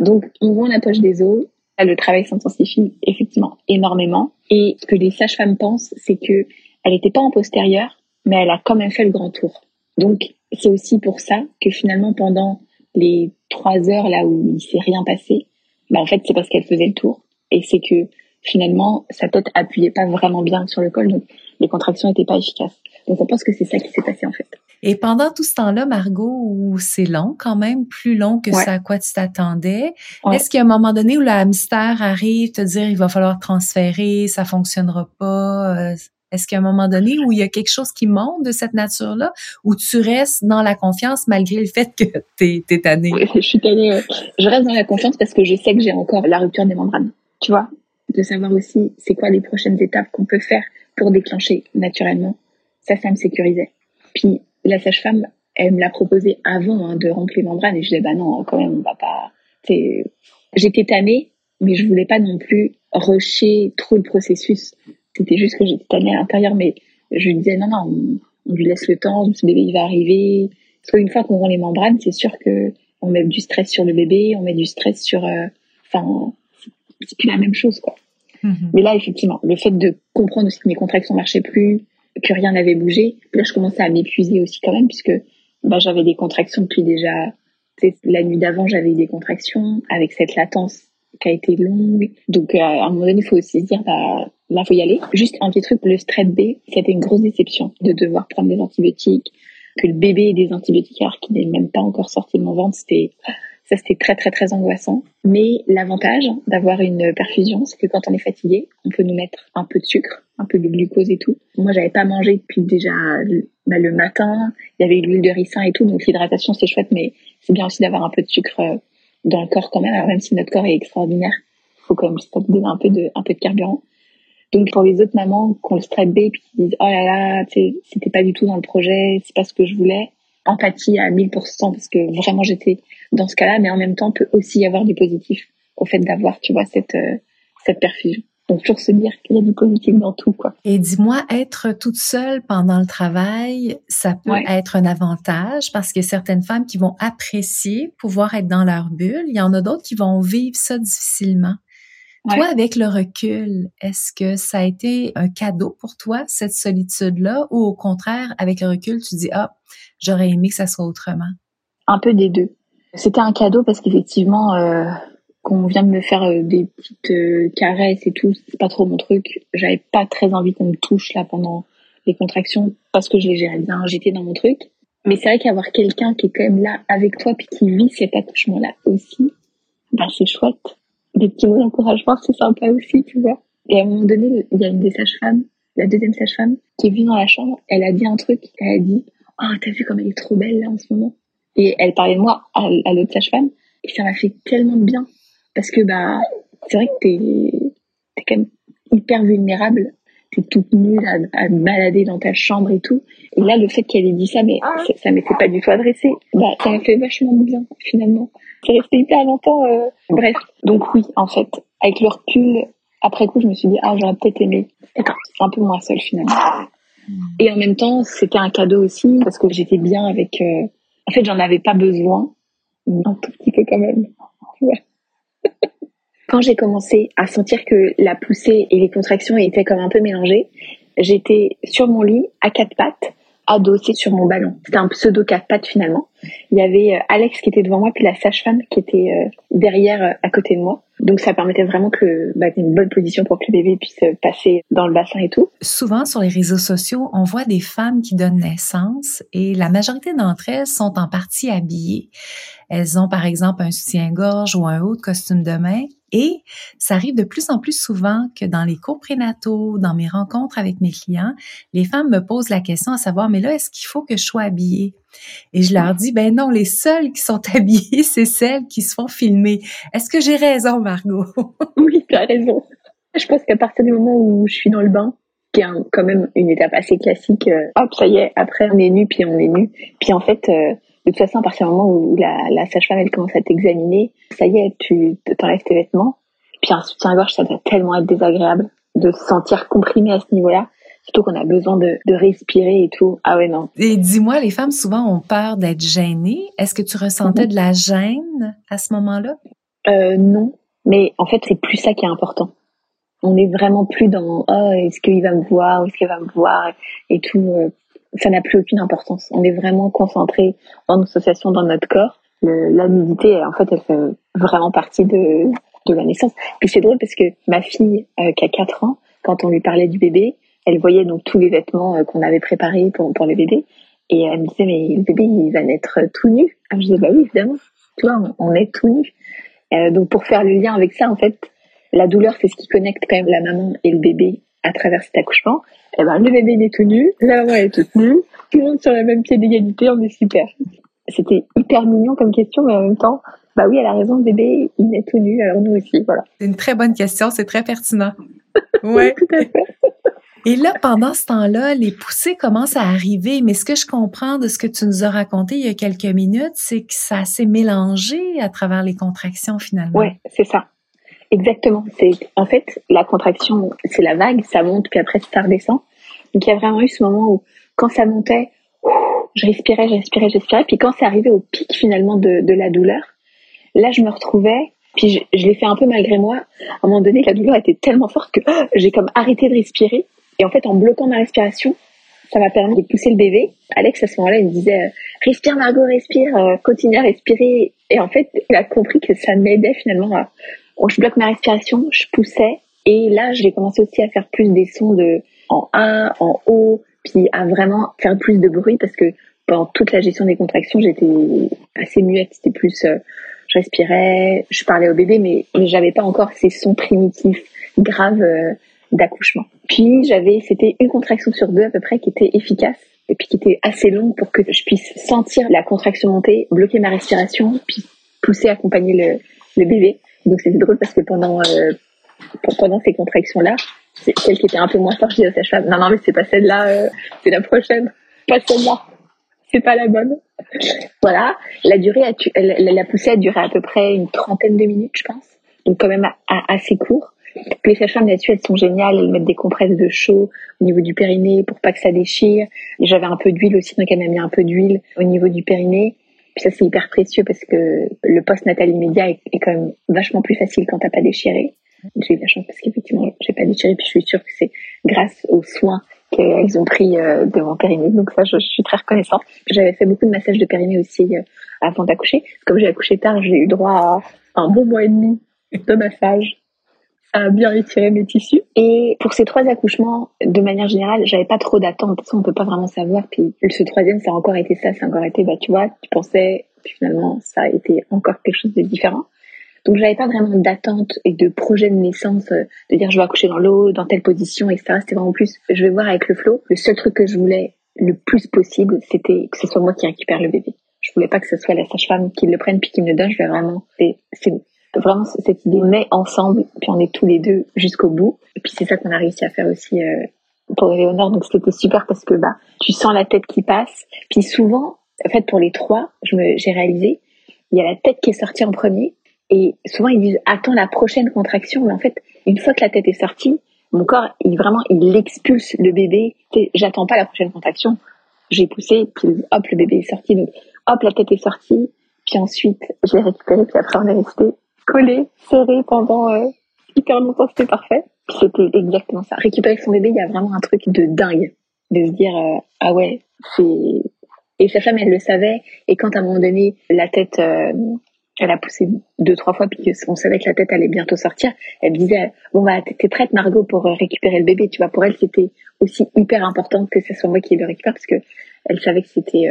Donc, on voit la poche des os le travail s'intensifie effectivement énormément. Et ce que les sages-femmes pensent, c'est que elle n'était pas en postérieur, mais elle a quand même fait le grand tour. Donc c'est aussi pour ça que finalement pendant les trois heures là où il s'est rien passé, bah en fait c'est parce qu'elle faisait le tour et c'est que finalement sa tête appuyait pas vraiment bien sur le col, donc les contractions n'étaient pas efficaces. Donc on pense que c'est ça qui s'est passé en fait. Et pendant tout ce temps-là, Margot, où c'est long quand même, plus long que ça à quoi tu t'attendais, est-ce qu'il y a un moment donné où le hamster arrive te dire il va falloir transférer, ça fonctionnera pas? Euh, est-ce qu'il y a un moment donné où il y a quelque chose qui monte de cette nature-là, où tu restes dans la confiance malgré le fait que (laughs) tu es, tannée? Oui, je suis tannée. Je reste dans la confiance parce que je sais que j'ai encore la rupture des membranes. Tu vois? De savoir aussi c'est quoi les prochaines étapes qu'on peut faire pour déclencher naturellement. Ça, ça me sécurisait. Puis la sage-femme, elle me l'a proposé avant hein, de remplir les membranes et je disais bah non, quand même, on va pas. J'étais tannée, mais je voulais pas non plus rusher trop le processus. C'était juste que j'étais tannée à l'intérieur, mais je lui disais non, non, on, lui laisse le temps, ce bébé il va arriver. Parce qu'une fois qu'on rend les membranes, c'est sûr que on met du stress sur le bébé, on met du stress sur, euh, enfin, c'est plus la même chose, quoi. Mhm. Mais là, effectivement, le fait de comprendre aussi que mes contractions marchaient plus, que rien n'avait bougé, là, je commençais à m'épuiser aussi quand même, puisque bah, j'avais des contractions depuis déjà la nuit d'avant, j'avais eu des contractions avec cette latence qui a été longue. Donc, euh, à un moment donné, il faut aussi se dire, bah, là, faut y aller. Juste un petit truc, le stress B, c'était une grosse déception de devoir prendre des antibiotiques, que le bébé ait des antibiotiques alors qu'il n'est même pas encore sorti de mon ventre, c'était ça, c'était très, très, très angoissant. Mais l'avantage d'avoir une perfusion, c'est que quand on est fatigué, on peut nous mettre un peu de sucre, un peu de glucose et tout. Moi, j'avais pas mangé depuis déjà bah, le matin. Il y avait l'huile de ricin et tout. Donc, l'hydratation, c'est chouette, mais c'est bien aussi d'avoir un peu de sucre euh, dans le corps quand même. Alors, même si notre corps est extraordinaire, faut quand même un peu de, un peu de carburant. Donc, pour les autres mamans qui ont le stress B et qui disent, oh là là, c'était pas du tout dans le projet, c'est pas ce que je voulais empathie à 1000% parce que vraiment j'étais dans ce cas-là, mais en même temps peut aussi y avoir du positif au fait d'avoir, tu vois, cette euh, cette perfusion. Donc toujours se dire qu'il y a du positif dans tout, quoi. Et dis-moi, être toute seule pendant le travail, ça peut être un avantage parce qu'il y a certaines femmes qui vont apprécier pouvoir être dans leur bulle. Il y en a d'autres qui vont vivre ça difficilement. Toi, avec le recul, est-ce que ça a été un cadeau pour toi, cette solitude-là, ou au contraire, avec le recul, tu dis, ah, j'aurais aimé que ça soit autrement? Un peu des deux. C'était un cadeau parce qu'effectivement, euh, qu'on vient de me faire euh, des petites euh, caresses et tout, c'est pas trop mon truc. J'avais pas très envie qu'on me touche là pendant les contractions parce que je les gérais bien, j'étais dans mon truc. Mais c'est vrai qu'avoir quelqu'un qui est quand même là avec toi puis qui vit cet attachement-là aussi, ben c'est chouette des petits mots d'encouragement, c'est sympa aussi, tu vois. Et à un moment donné, il y a une des sages-femmes, la deuxième sage-femme, qui est venue dans la chambre, elle a dit un truc, elle a dit, oh, t'as vu comme elle est trop belle là en ce moment. Et elle parlait de moi à, l'autre sage-femme, et ça m'a fait tellement bien. Parce que, bah, c'est vrai que t'es quand même hyper vulnérable. T'es toute nue à, à balader dans ta chambre et tout. Et là, le fait qu'elle ait dit ça, mais ça, ça m'était pas du tout adressé. Bah, ça m'a fait vachement bien, finalement c'est resté hyper longtemps. Euh, bref, donc oui, en fait, avec le recul, après coup, je me suis dit, ah, j'aurais peut-être aimé être un peu moins seule finalement. Et en même temps, c'était un cadeau aussi parce que j'étais bien avec. Euh, en fait, j'en avais pas besoin, un tout petit peu quand même. (laughs) Quand j'ai commencé à sentir que la poussée et les contractions étaient comme un peu mélangées, j'étais sur mon lit à quatre pattes adossé sur mon ballon. C'était un pseudo quatre pattes finalement. Il y avait euh, Alex qui était devant moi, puis la sage-femme qui était euh, derrière, euh, à côté de moi. Donc ça permettait vraiment que bah, une bonne position pour que le bébé puisse passer dans le bassin et tout. Souvent sur les réseaux sociaux, on voit des femmes qui donnent naissance et la majorité d'entre elles sont en partie habillées. Elles ont par exemple un soutien-gorge ou un haut costume de main et ça arrive de plus en plus souvent que dans les cours prénataux, dans mes rencontres avec mes clients, les femmes me posent la question à savoir, mais là, est-ce qu'il faut que je sois habillée? Et je leur dis, ben non, les seules qui sont (laughs) habillées, c'est celles qui se font filmer. Est-ce que j'ai raison, Margot? (laughs) oui, tu as raison. Je pense qu'à partir du moment où je suis dans le bain, qui est quand même une étape assez classique, euh, hop, ça y est, après on est nu, puis on est nu. Puis en fait, euh, de toute façon, à partir du moment où la, la sage-femme elle commence à t'examiner, ça y est, tu t'enlèves tes vêtements. Puis un soutien-gorge, ça doit tellement être désagréable de se sentir comprimé à ce niveau-là. Surtout qu'on a besoin de, de, respirer et tout. Ah ouais, non. Et dis-moi, les femmes souvent ont peur d'être gênées. Est-ce que tu ressentais mhm. de la gêne à ce moment-là? Euh, non. Mais en fait, c'est plus ça qui est important. On est vraiment plus dans, oh, est-ce qu'il va me voir, est-ce qu'il va me voir et tout. Ça n'a plus aucune importance. On est vraiment concentré nos sensations, dans notre corps. la nudité, en fait, elle fait vraiment partie de, la naissance. Puis c'est drôle parce que ma fille, euh, qui a 4 ans, quand on lui parlait du bébé, elle voyait donc tous les vêtements euh, qu'on avait préparés pour, pour le bébé. Et elle me disait, mais le bébé, il va naître tout nu. Ah, je disais, bah oui, évidemment. Tu vois, on, est tout nu. Euh, donc pour faire le lien avec ça, en fait, la douleur, c'est ce qui connecte quand même la maman et le bébé à travers cet accouchement. Eh ben, le bébé il est tout nu, la maman est toute nue, tout le monde sur le même pied d'égalité, on est super. C'était hyper mignon comme question, mais en même temps, bah oui, elle a raison, le bébé, il est tout nu, alors nous aussi, voilà. C'est une très bonne question, c'est très pertinent. (laughs) Ouais. tout à fait. Et là, pendant ce temps-là, les poussées commencent à arriver, mais ce que je comprends de ce que tu nous as raconté il y a quelques minutes, c'est que ça s'est mélangé à travers les contractions finalement. Ouais, c'est ça. Exactement. C'est en fait la contraction, c'est la vague, ça monte puis après ça redescend. Donc il y a vraiment eu ce moment où quand ça montait, je respirais, je respirais, je respirais. Puis quand c'est arrivé au pic finalement de, la douleur, là, je me retrouvais. Puis je, l'ai fait un peu malgré moi. À un moment donné, la douleur était tellement forte que (gasps) j'ai comme arrêté de respirer. Et en fait, en bloquant ma respiration, ça m'a permis de pousser le bébé. Alex, à ce moment-là, il me disait euh, Respire, Margot, respire, euh, continue à respirer. Et en fait, il a compris que ça m'aidait finalement à. Je bloque ma respiration, je poussais. Et là, j'ai commencé aussi à faire plus des sons de en A, en haut, puis à vraiment faire plus de bruit parce que pendant toute la gestion des contractions, j'étais assez muette. C'était plus, euh, je respirais, je parlais au bébé, mais, j'avais pas encore ces sons primitifs, graves d'accouchement. Puis j'avais, c'était une contraction sur deux à peu près qui était efficace et puis qui était assez longue pour que je puisse sentir la contraction monter, bloquer ma respiration, puis pousser, accompagner le, le bébé. Donc c'était drôle parce que pendant euh, pendant ces contractions là, c'est celle qui était un peu moins forte, je dis sage non non mais c'est pas celle-là, euh, c'est la prochaine, pas celle-là, c'est pas la bonne. Voilà, la durée, a, la poussée a duré à peu près une trentaine de minutes, je pense, donc quand même assez court. Les sages-femmes là-dessus, elles sont géniales. Elles mettent des compresses de chaud au niveau du périnée pour pas que ça déchire. J'avais un peu d'huile aussi, donc elle m'a mis un peu d'huile au niveau du périnée. Puis ça, c'est hyper précieux parce que le post-natal immédiat est, quand même vachement plus facile quand t'as pas déchiré. J'ai eu la chance parce qu'effectivement, j'ai pas déchiré. Puis je suis sûre que c'est grâce aux soins qu'elles ont pris euh, de mon périnée. Donc ça, je, suis très reconnaissante. J'avais fait beaucoup de massages de périnée aussi euh, avant d'accoucher. Comme j'ai accouché tard, j'ai eu droit à un bon mois et demi de massage à bien étirer mes tissus. Et pour ces trois accouchements, de manière générale, j'avais pas trop d'attente. Ça, on peut pas vraiment savoir. Puis ce troisième, ça a encore été ça, ça a encore été, bah, tu vois, tu pensais, puis finalement, ça a été encore quelque chose de différent. Donc, j'avais pas vraiment d'attente et de projet de naissance, euh, de dire je vais accoucher dans l'eau, dans telle position, etc. C'était vraiment plus, je vais voir avec le flot. Le seul truc que je voulais le plus possible, c'était que ce soit moi qui récupère le bébé. Je voulais pas que ce soit la sage-femme qui le prenne puis qui me le donne. Je voulais vraiment, c'est vraiment cette idée, est ensemble, puis on est tous les deux jusqu'au bout. Et puis c'est ça qu'on a réussi à faire aussi euh, pour Éléonore. Donc c'était super parce que bah tu sens la tête qui passe. Puis souvent, en fait pour les trois, je me j'ai réalisé, il y a la tête qui est sortie en premier. Et souvent ils disent attends la prochaine contraction, mais en fait une fois que la tête est sortie, mon corps il vraiment il expulse le bébé. J'attends pas la prochaine contraction. J'ai poussé, puis hop le bébé est sorti. Donc hop la tête est sortie. Puis ensuite, j'ai récupéré, puis après on est resté collé, serré pendant euh, hyper longtemps, c'était parfait. C'était exactement ça. Récupérer son bébé, il y a vraiment un truc de dingue. De se dire, euh, ah ouais, c'est... Et sa femme, elle le savait. Et quand à un moment donné, la tête, euh, elle a poussé deux, trois fois, puis on savait que la tête allait bientôt sortir, elle disait, bon bah, t'es prête, Margot, pour récupérer le bébé. Tu vois, pour elle, c'était aussi hyper important que ce soit moi qui le récupère, parce que elle savait que c'était,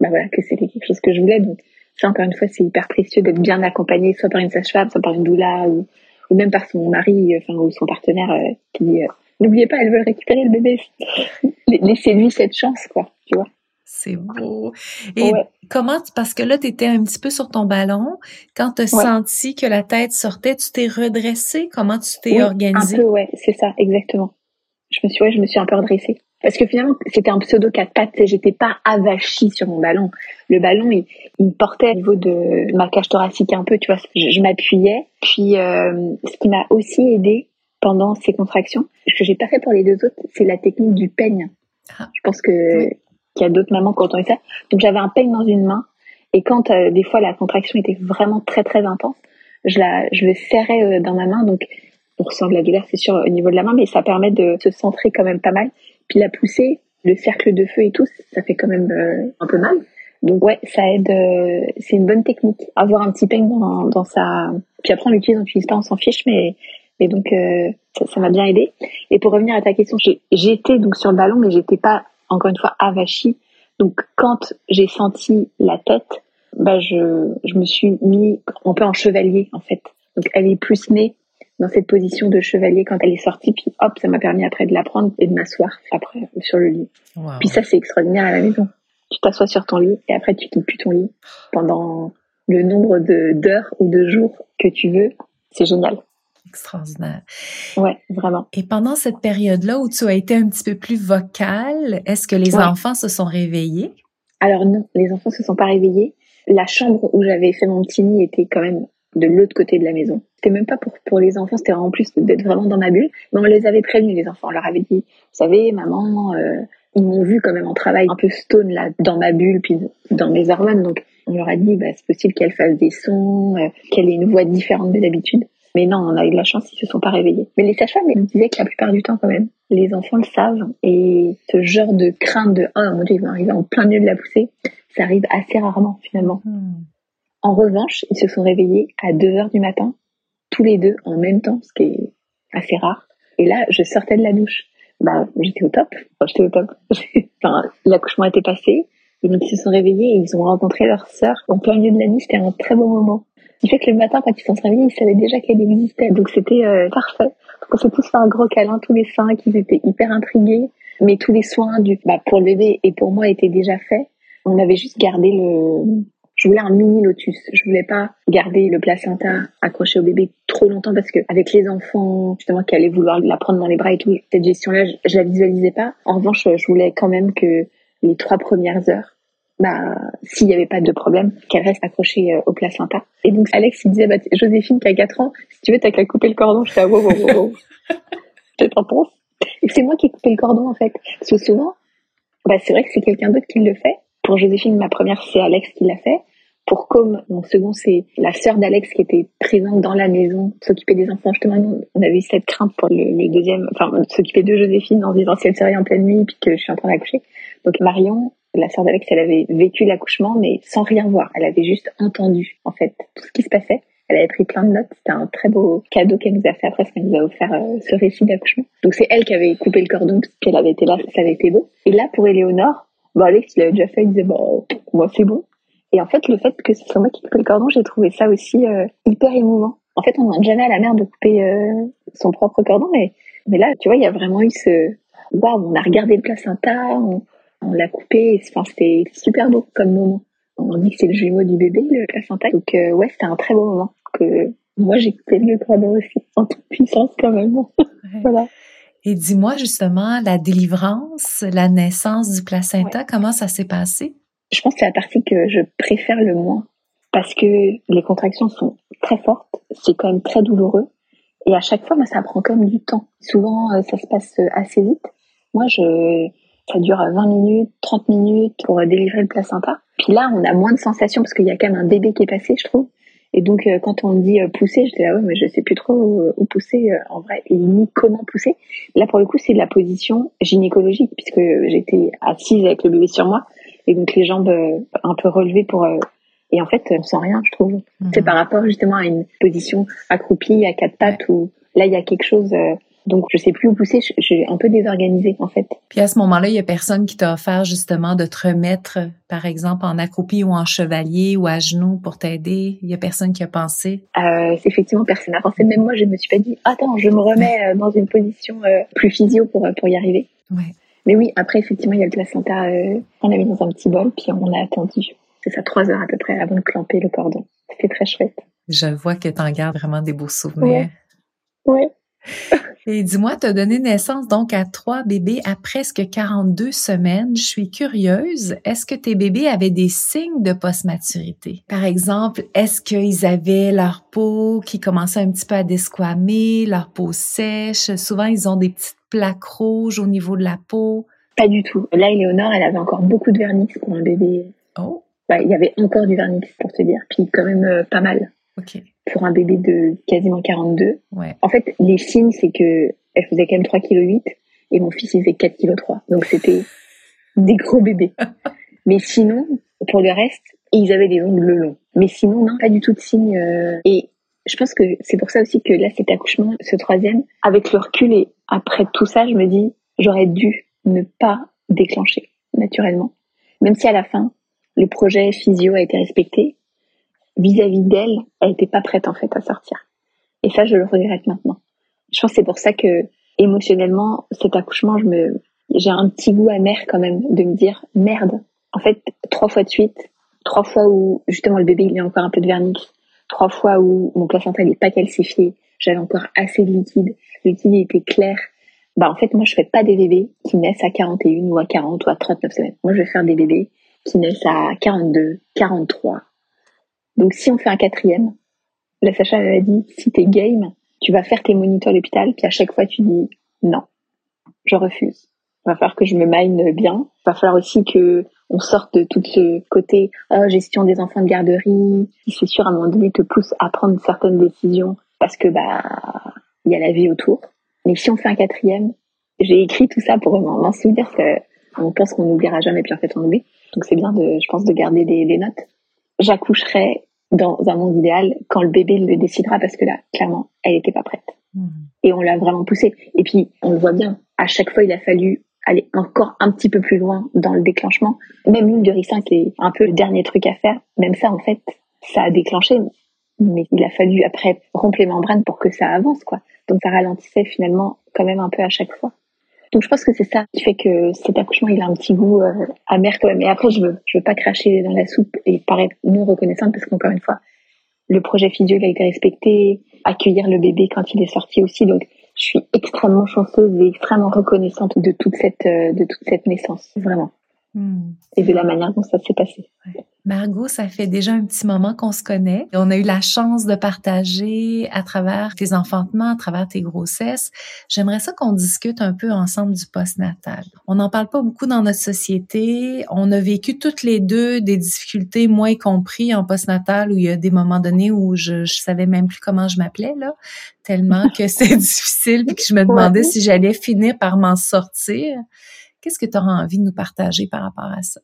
bah voilà, que c'était quelque chose que je voulais. Donc, ça, encore une fois, c'est hyper précieux d'être bien accompagné, soit par une sage-femme, soit par une doula, ou, ou même par son mari, enfin, ou son partenaire euh, qui euh, n'oubliez pas, elles veulent récupérer le bébé. (laughs) Laissez-lui cette chance, quoi, tu vois. C'est beau. Et comment, parce que là, tu étais un petit peu sur ton ballon, quand tu as senti que la tête sortait, tu t'es redressé? Comment tu t'es oui, organisé? Un peu, ouais, c'est ça, exactement. Je me suis, ouais, je me suis un peu redressée. Parce que finalement, c'était un pseudo quatre pattes. J'étais pas avachie sur mon ballon. Le ballon, il, il portait au niveau de ma cage thoracique un peu, tu vois. Je, m'appuyais. Puis, euh, ce qui m'a aussi aidé pendant ces contractions, ce que j'ai pas fait pour les deux autres, c'est la technique du peigne. Ah. Je pense que qu'il y a d'autres mamans qui ont entendu ça. Donc, j'avais un peigne dans une main. Et quand euh, des fois la contraction était vraiment très très intense, je la, je le serrais euh, dans ma main. Donc, on ressent de la douleur, c'est sûr, au niveau de la main, mais ça permet de se centrer quand même pas mal. Puis la poussée, le cercle de feu et tout, ça fait quand même euh, un peu mal. Donc ouais, ça aide. Euh, c'est une bonne technique. Avoir un petit peigne dans, dans sa. Puis après on l'utilise, on l'utilise pas, on s'en fiche, mais mais donc euh, ça m'a bien aidé. Et pour revenir à ta question, j'étais donc sur le ballon, mais j'étais pas encore une fois avachie. Donc quand j'ai senti la tête, bah je je me suis mis un peu en chevalier en fait. Donc elle est plus née dans cette position de chevalier quand elle est sortie. Puis hop, ça m'a permis après de la prendre et de m'asseoir après sur le lit. Puis ça, c'est extraordinaire à la maison. Tu t'assois sur ton lit et après tu quittes plus ton lit pendant le nombre de d'heures ou de jours que tu veux. C'est génial. Extraordinaire. Ouais, vraiment. Et pendant cette période-là où tu as été un petit peu plus vocale, est-ce que les enfants se sont réveillés? Alors non, les enfants se sont pas réveillés. La chambre où j'avais fait mon petit nid était quand même de l'autre côté de la maison. C'était même pas pour, pour les enfants, c'était en plus d'être vraiment dans ma bulle. Mais on les avait prévenus, les enfants. On leur avait dit, vous savez, maman, euh, ils m'ont vu quand même en travail un peu stone là, dans ma bulle, puis dans mes hormones. Donc, on leur a dit, bah, c'est possible qu'elle fasse des sons, euh, qu'elle ait une voix différente de d'habitude. Mais non, on a eu de la chance, ils se sont pas réveillés. Mais les sages-femmes, me disaient que la plupart du temps, quand même, les enfants le savent. Et ce genre de crainte de, oh mon dieu, ils vont arriver en plein milieu de la poussée, ça arrive assez rarement, finalement. Hmm. En revanche, ils se sont réveillés à 2 heures du matin, tous les deux en même temps, ce qui est assez rare. Et là, je sortais de la douche. Bah, j'étais au top. Enfin, j'étais au top. (laughs) enfin, l'accouchement était passé. Et donc, ils se sont réveillés et ils ont rencontré leur sœur en plein milieu de la nuit. C'était un très beau moment. Ce qui fait que le matin, quand ils sont réveillés, ils savaient déjà qu'elle existait. Donc, c'était euh, parfait. on s'est tous fait un gros câlin, tous les cinq. Ils étaient hyper intrigués. Mais tous les soins du, bah, pour le bébé et pour moi étaient déjà faits. On avait juste gardé le, je voulais un mini lotus. Je voulais pas garder le placenta accroché au bébé trop longtemps parce que avec les enfants, justement, qui allaient vouloir la prendre dans les bras et tout, cette gestion-là, je, je la visualisais pas. En revanche, je voulais quand même que les trois premières heures, bah, s'il n'y avait pas de problème, qu'elle reste accrochée euh, au placenta. Et donc, Alex, il disait, bah, Joséphine, qui a 4 ans, si tu veux, t'as qu'à couper le cordon. Je fais, wow, wow, wow, wow. (laughs) T'en pense. Et c'est moi qui ai coupé le cordon, en fait. Parce que souvent, bah, c'est vrai que c'est quelqu'un d'autre qui le fait. Pour Joséphine, ma première, c'est Alex qui l'a fait. Pour Com, mon second, c'est la sœur d'Alex qui était présente dans la maison, s'occuper des enfants. Justement, on avait cette crainte pour le, deuxième, enfin, s'occuper de Joséphine en disant si elle serait en pleine nuit puis que je suis en train d'accoucher. Donc Marion, la sœur d'Alex, elle avait vécu l'accouchement, mais sans rien voir. Elle avait juste entendu, en fait, tout ce qui se passait. Elle avait pris plein de notes. C'était un très beau cadeau qu'elle nous a fait après, parce qu'elle nous a offert euh, ce récit d'accouchement. Donc c'est elle qui avait coupé le cordon, parce qu'elle avait été là, ça avait été beau. Et là, pour Éléonore, bon, Alex, il l'avait déjà fait, il disait, bon, moi, c'est bon. Et en fait, le fait que ce soit moi qui coupe le cordon, j'ai trouvé ça aussi euh, hyper émouvant. En fait, on demande jamais à la mère de couper euh, son propre cordon, mais, mais là, tu vois, il y a vraiment eu ce... Waouh, on a regardé le placenta, on, on l'a coupé, enfin, c'était super beau comme moment. On dit que c'est le jumeau du bébé, le placenta. Donc, euh, ouais, c'était un très beau moment que moi, j'ai coupé le cordon aussi, en toute puissance quand même. (laughs) voilà. Et dis-moi justement, la délivrance, la naissance du placenta, comment ça s'est passé? Je pense que c'est la partie que je préfère le moins parce que les contractions sont très fortes, c'est quand même très douloureux et à chaque fois, moi, ça prend comme du temps. Souvent, euh, ça se passe assez vite. Moi, je, ça dure 20 minutes, 30 minutes pour délivrer le placenta. Puis là, on a moins de sensations parce qu'il y a quand même un bébé qui est passé, je trouve. Et donc, euh, quand on dit euh, pousser, je dis ah ouais, mais je sais plus trop où, pousser en vrai et ni comment pousser. Là, pour le coup, c'est de la position gynécologique puisque j'étais assise avec le bébé sur moi et donc les jambes euh, un peu relevées pour euh, et en fait on sent rien je trouve mhm. c'est par rapport justement à une position accroupie à quatre pattes où là il y a quelque chose euh, donc je sais plus où pousser, je, suis un peu désorganisée en fait. Puis à ce moment-là, il y a personne qui t'a offert justement de te remettre, par exemple, en accroupi ou en chevalier ou à genoux pour t'aider. Il y a personne qui a pensé. Euh, effectivement, personne n'a pensé. Même moi, je me suis pas dit, attends, je me remets dans une position plus physio pour pour y arriver. Ouais. Mais oui, après, effectivement, il y a le placenta, euh, on l'a mis dans un petit bol, puis on a attendu, c'est ça, trois heures à peu près avant de clamper le cordon. C'était très chouette. Je vois que tu en gardes vraiment des beaux souvenirs. Oui. Et dis-moi, tu as donné naissance donc à trois bébés à presque 42 semaines. Je suis curieuse. Est-ce que tes bébés avaient des signes de post-maturité? Par exemple, est-ce qu'ils avaient leur peau qui commençait un petit peu à desquamer, leur peau sèche? Souvent, ils ont des petites plaques rouges au niveau de la peau? Pas du tout. Là, Éléonore, elle avait encore beaucoup de vernis pour un bébé. Oh. il y avait encore du vernis, pour te dire. Puis quand même euh, pas mal. Pour un bébé de quasiment 42. Ouais. En fait, les signes, c'est que elle faisait quand même 3,8 kg et mon fils, il faisait 4,3 kg. Donc c'était des gros bébés. (laughs) Mais sinon, pour le reste, ils avaient des ongles longs. Mais sinon, non, pas du tout de signes. Euh, et je pense que c'est pour ça aussi que là, cet accouchement, ce troisième, avec le recul et après tout ça, je me dis, j'aurais dû ne pas déclencher naturellement. Même si à la fin, le projet physio a été respecté, vis-à-vis d'elle, elle n'était pas prête en fait à sortir. Et ça, je le regrette maintenant. Je pense que c'est pour ça que émotionnellement, cet accouchement, je me, j'ai un petit goût amer quand même de me dire merde. En fait, trois fois de suite, trois fois où justement le bébé il a encore un peu de vernis, trois fois où mon placenta n'est pas calcifié, j'avais encore assez de liquide, le liquide était clair. Bah en fait moi je fais pas des bébés qui naissent à 41 ou à 40 ou à 39 semaines. Moi je vais faire des bébés qui naissent à 42, 43. Donc si on fait un quatrième, la Sacha m'a dit si t'es game, tu vas faire tes moniteurs à l'hôpital, puis à chaque fois tu dis non, je refuse. va falloir que je me mine bien. Va falloir aussi que on sorte de tout ce côté oh, gestion des enfants de garderie, qui c'est sûr à un moment donné te pousse à prendre certaines décisions parce que bah il y a la vie autour. Mais si on fait un quatrième, j'ai écrit tout ça pour m'en souvenir que on pense qu'on n'oubliera jamais, puis en fait on oublie. Donc c'est bien de, je pense, de garder des notes. J'accoucherai dans un monde idéal quand le bébé le décidera parce que là, clairement, elle n'était pas prête. Mmh. Et on l'a vraiment poussé. Et puis, on le voit bien, à chaque fois, il a fallu aller encore un petit peu plus loin dans le déclenchement. Même l'huile de ricin, qui est un peu le dernier truc à faire, même ça, en fait, ça a déclenché. Mais il a fallu après rompre les membranes pour que ça avance, quoi. Donc ça ralentissait finalement quand même un peu à chaque fois. Donc je pense que c'est ça qui fait que cet accouchement il a un petit goût euh, amer quand même. Et après je veux je veux pas cracher dans la soupe et paraître non reconnaissante parce qu'encore une fois le projet physio a été respecté, accueillir le bébé quand il est sorti aussi. Donc je suis extrêmement chanceuse et extrêmement reconnaissante de toute cette euh, de toute cette naissance vraiment. Hmm. Et de la manière dont ça s'est passé. Margot, ça fait déjà un petit moment qu'on se connaît. On a eu la chance de partager à travers tes enfantements, à travers tes grossesses. J'aimerais ça qu'on discute un peu ensemble du postnatal. On n'en parle pas beaucoup dans notre société. On a vécu toutes les deux des difficultés, moi y compris en postnatal, où il y a des moments donnés où je, je savais même plus comment je m'appelais là, tellement que (laughs) c'est difficile, puis que je me demandais si j'allais finir par m'en sortir. Qu'est-ce que tu auras envie de nous partager par rapport à ça?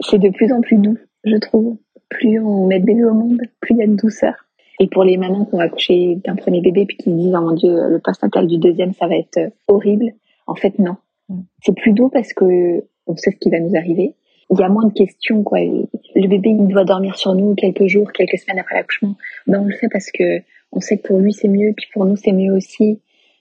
C'est de plus en plus doux je trouve. Plus on met de bébés au monde, plus il y a de douceur. Et pour les mamans qui ont accouché d'un premier bébé puis qui disent oh mon dieu le postnatal du deuxième ça va être euh, horrible, en fait non. Mm. C'est plus doux parce que on sait ce qui va nous arriver. Il y a moins de questions quoi. Le bébé il doit dormir sur nous quelques jours, quelques semaines après l'accouchement. Ben on le fait parce que on sait que pour lui c'est mieux puis pour nous c'est mieux aussi.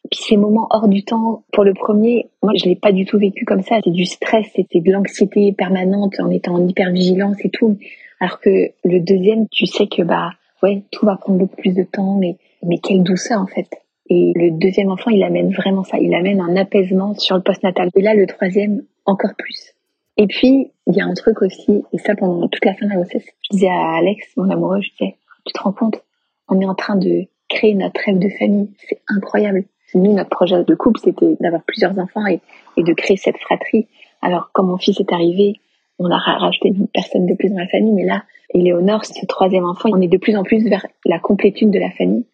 Puis ces moments hors du temps, pour le premier, moi je l'ai pas du tout vécu comme ça. C'était du stress, c'était de l'anxiété permanente en étant en hypervigilance et tout. Alors que le deuxième, tu sais que bah ouais, tout va prendre beaucoup plus de temps, mais mais quelle douceur en fait. Et le deuxième enfant, il amène vraiment ça. Il amène un apaisement sur le postnatal. Et là, le troisième, encore plus. Et puis, il y a un truc aussi, et ça pendant toute la fin de la grossesse, je disais à Alex, mon amoureux, je disais, tu te rends compte, on est en train de créer notre rêve de famille. C'est incroyable. Nous, notre projet de couple, c'était d'avoir plusieurs enfants et, de créer cette fratrie. Alors, quand mon fils est arrivé, on a rajouté une personne de plus dans la famille, mais là, Éléonore, ce troisième enfant, on est de plus en plus vers la complétude de la famille.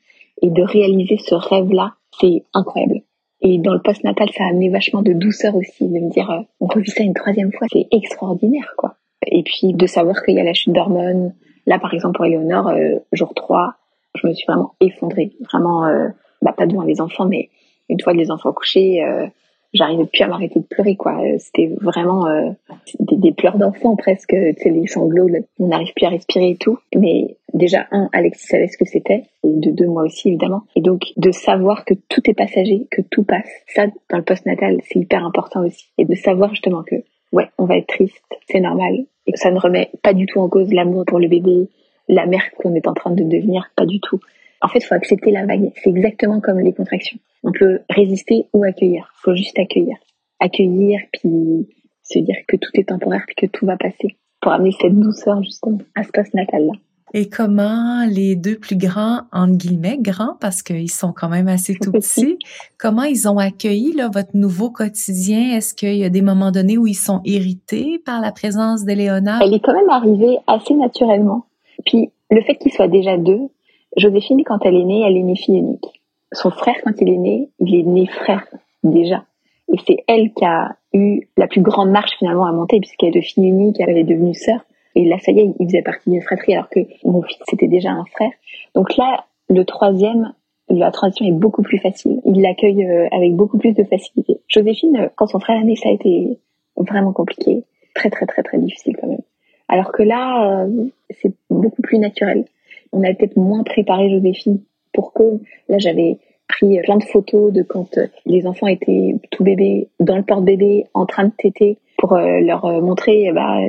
Et de réaliser ce rêve-là, c'est incroyable. Et dans le post-natal, ça a amené vachement de douceur aussi, de me dire, euh, on revit ça une troisième fois, c'est extraordinaire, quoi. Et puis, de savoir qu'il y a la chute d'hormones. Là, par exemple, pour Éléonore, euh, jour 3, je me suis vraiment effondrée. Vraiment, euh, bah, pas devant les enfants, mais une fois les enfants couchés, euh, j'arrivais plus à m'arrêter de pleurer, quoi. Euh, c'était vraiment euh, des, pleurs d'enfants presque, tu sais, les sanglots, on n'arrive plus à respirer et tout. Mais déjà, un, Alexis savait ce que c'était, de deux, mois aussi, évidemment. Et donc, de savoir que tout est passager, que tout passe, ça, dans le post-natal, c'est hyper important aussi. Et de savoir justement que, ouais, on va être triste, c'est normal. Et ça ne remet pas du tout en cause l'amour pour le bébé, la mère qu'on est en train de devenir, pas du tout. En fait, il faut accepter la vague. C'est exactement comme les contractions. On peut résister ou accueillir. Il faut juste accueillir. Accueillir, puis se dire que tout est temporaire, puis que tout va passer. Pour amener cette douceur, justement, à ce post-natal-là. Et comment les deux plus grands, entre guillemets, grands, parce qu'ils sont quand même assez tout petits, comment ils ont accueilli là, votre nouveau quotidien? Est-ce qu'il y a des moments donnés où ils sont irrités par la présence d'Éléonore? Elle est quand même arrivée assez naturellement. Puis le fait qu'ils soient déjà deux, Joséphine, quand elle est née, elle est née fille unique. Son frère, quand il est né, il est né frère déjà. Et c'est elle qui a eu la plus grande marche finalement à monter, puisqu'elle est de fille unique, elle est devenue sœur. Et là, ça y est, il faisait partie d'une fratrie, alors que mon fils, c'était déjà un frère. Donc là, le troisième, la transition est beaucoup plus facile. Il l'accueille euh, avec beaucoup plus de facilité. Joséphine, quand son frère est né, ça a été vraiment compliqué. Très, très, très, très difficile quand même. Alors que là, euh, c'est beaucoup plus naturel on a peut-être moins préparé Joséphine pour que. Là j'avais pris plein de photos de quand euh, les enfants étaient tout bébés dans le porte-bébé en train de téter pour euh, leur euh, montrer bah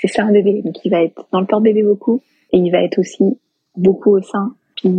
c'est ça un bébé. Donc il va être dans le porte-bébé beaucoup et il va être aussi beaucoup au sein. Puis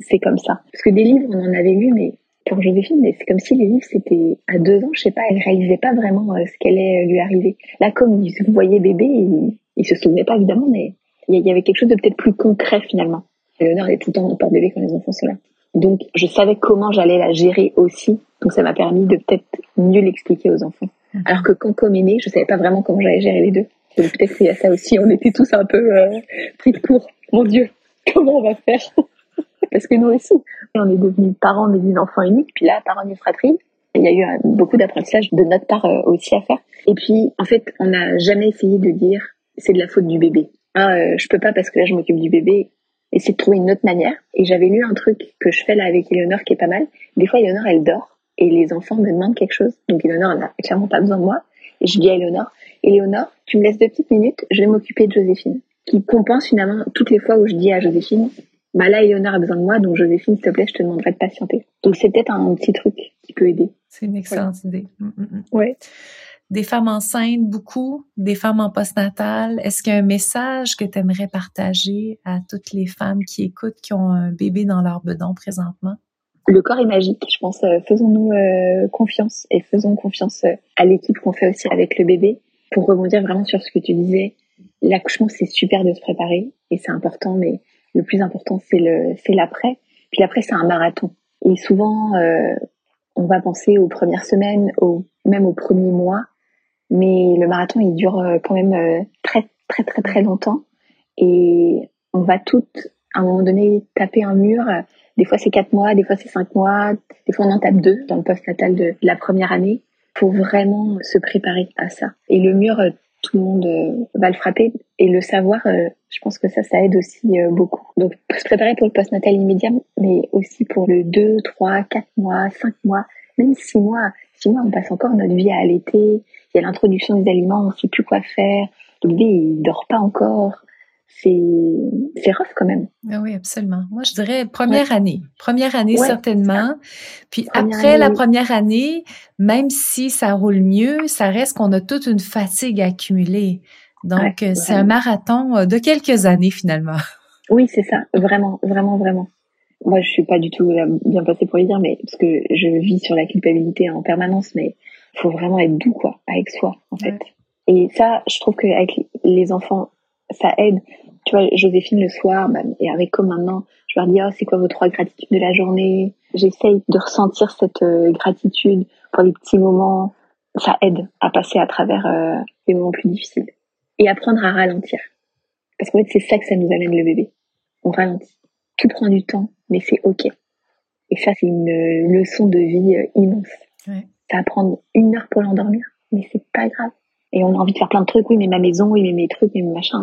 c'est comme ça. Parce que des livres on en avait lu mais pour Joséphine c'est comme si les livres c'était à deux ans je sais pas elle réalisait pas vraiment ce qu'elle allait lui arriver. Là comme il voyait bébé il, il se souvenait pas évidemment mais il y avait quelque chose de peut-être plus concret finalement Léonore est tout le temps en porte-bébé quand les enfants sont là. Donc, je savais comment j'allais la gérer aussi. Donc, ça m'a permis de peut-être mieux l'expliquer aux enfants. Mhm. Alors que quand Com est né, je savais pas vraiment comment j'allais gérer les deux. Peut-être qu'il y a ça aussi, on était tous un peu euh, pris de court. Mon Dieu, (laughs) comment on va faire? (laughs) Parce que nous aussi, on est devenus parents des enfants uniques, puis là, parents d'une fratrie. Il y a eu euh, beaucoup d'apprentissage de notre part euh, aussi à faire. Et puis, en fait, on n'a jamais essayé de dire c'est de la faute du bébé. Ah, euh, je peux pas parce que là, je m'occupe du bébé. Essayer de trouver une autre manière. Et j'avais lu un truc que je fais là avec Eleonore qui est pas mal. Des fois, Eleonore, elle dort et les enfants me demandent quelque chose. Donc, Eleonore n'a clairement pas besoin de moi. Et je dis à Eleonore, Eleonore, tu me laisses deux petites minutes, je vais m'occuper de Joséphine. Qui compense finalement toutes les fois où je dis à Joséphine, bah là, Eleonore a besoin de moi, donc Joséphine, s'il te plaît, je te demanderai de patienter. Donc, c'est peut-être un petit truc qui peut aider. C'est une excellente idée. Mm, mm, mm. Ouais. Des femmes enceintes, beaucoup, des femmes en postnatal. Est-ce qu'il y a un message que tu aimerais partager à toutes les femmes qui écoutent, qui ont un bébé dans leur bedon présentement? Le corps est magique, je pense. Euh, faisons-nous euh, confiance et faisons confiance euh, à l'équipe qu'on fait aussi avec le bébé. Pour rebondir vraiment sur ce que tu disais, l'accouchement, c'est super de se préparer et c'est important, mais le plus important, c'est le, c'est l'après. Puis l'après, c'est un marathon. Et souvent, on va penser aux premières semaines, au, même aux premiers mois, mais le marathon, il dure euh, quand même euh, très, très, très, très longtemps. Et on va toutes, à un moment donné, taper un mur. Des fois, c'est quatre mois, des fois, c'est cinq mois, des fois, on en tape deux dans le post-natal de la première année pour vraiment se préparer à ça. Et le mur, tout le monde euh, va le frapper et le savoir, euh, je pense que ça, ça aide aussi euh, beaucoup. Donc, se préparer pour le post-natal immédiat, mais aussi pour le 2, 3, 4 mois, 5 mois, même 6 mois. 6 mois, on passe encore notre vie à allaiter. Il y a l'introduction des aliments, on ne sait plus quoi faire. Le bébé, il dort pas encore c'est rough quand même. Ah oui, absolument. Moi, je dirais première année. Première année, certainement. Puis après la première année, même si ça roule mieux, ça reste qu'on a toute une fatigue accumulée. Donc, euh, c'est un marathon euh, de quelques années finalement. (laughs) Oui, c'est ça. Vraiment, vraiment, vraiment. Moi, je suis pas du tout bien passée pour le dire, mais parce que je vis sur la culpabilité en permanence, mais faut vraiment être doux, quoi, avec soi, en fait. Et ça, je trouve qu'avec les enfants, ça aide. Tu vois, Joséphine, le soir, bah, et avec comme maintenant, je leur dis, oh, c'est quoi vos trois gratitudes de la journée? J'essaye de ressentir cette euh, gratitude pour les petits moments. Ça aide à passer à travers euh, les moments plus difficiles. Et apprendre à ralentir. Parce qu'en fait, c'est ça que ça nous amène le bébé. On ralentit. Tout prend du temps, mais c'est OK. Et ça, c'est une euh, leçon de vie immense. Ouais. Ça va prendre une heure pour l'endormir, mais c'est pas grave et on a envie de faire plein de trucs, oui, mais ma maison, oui, mais mes trucs, mais mes machins,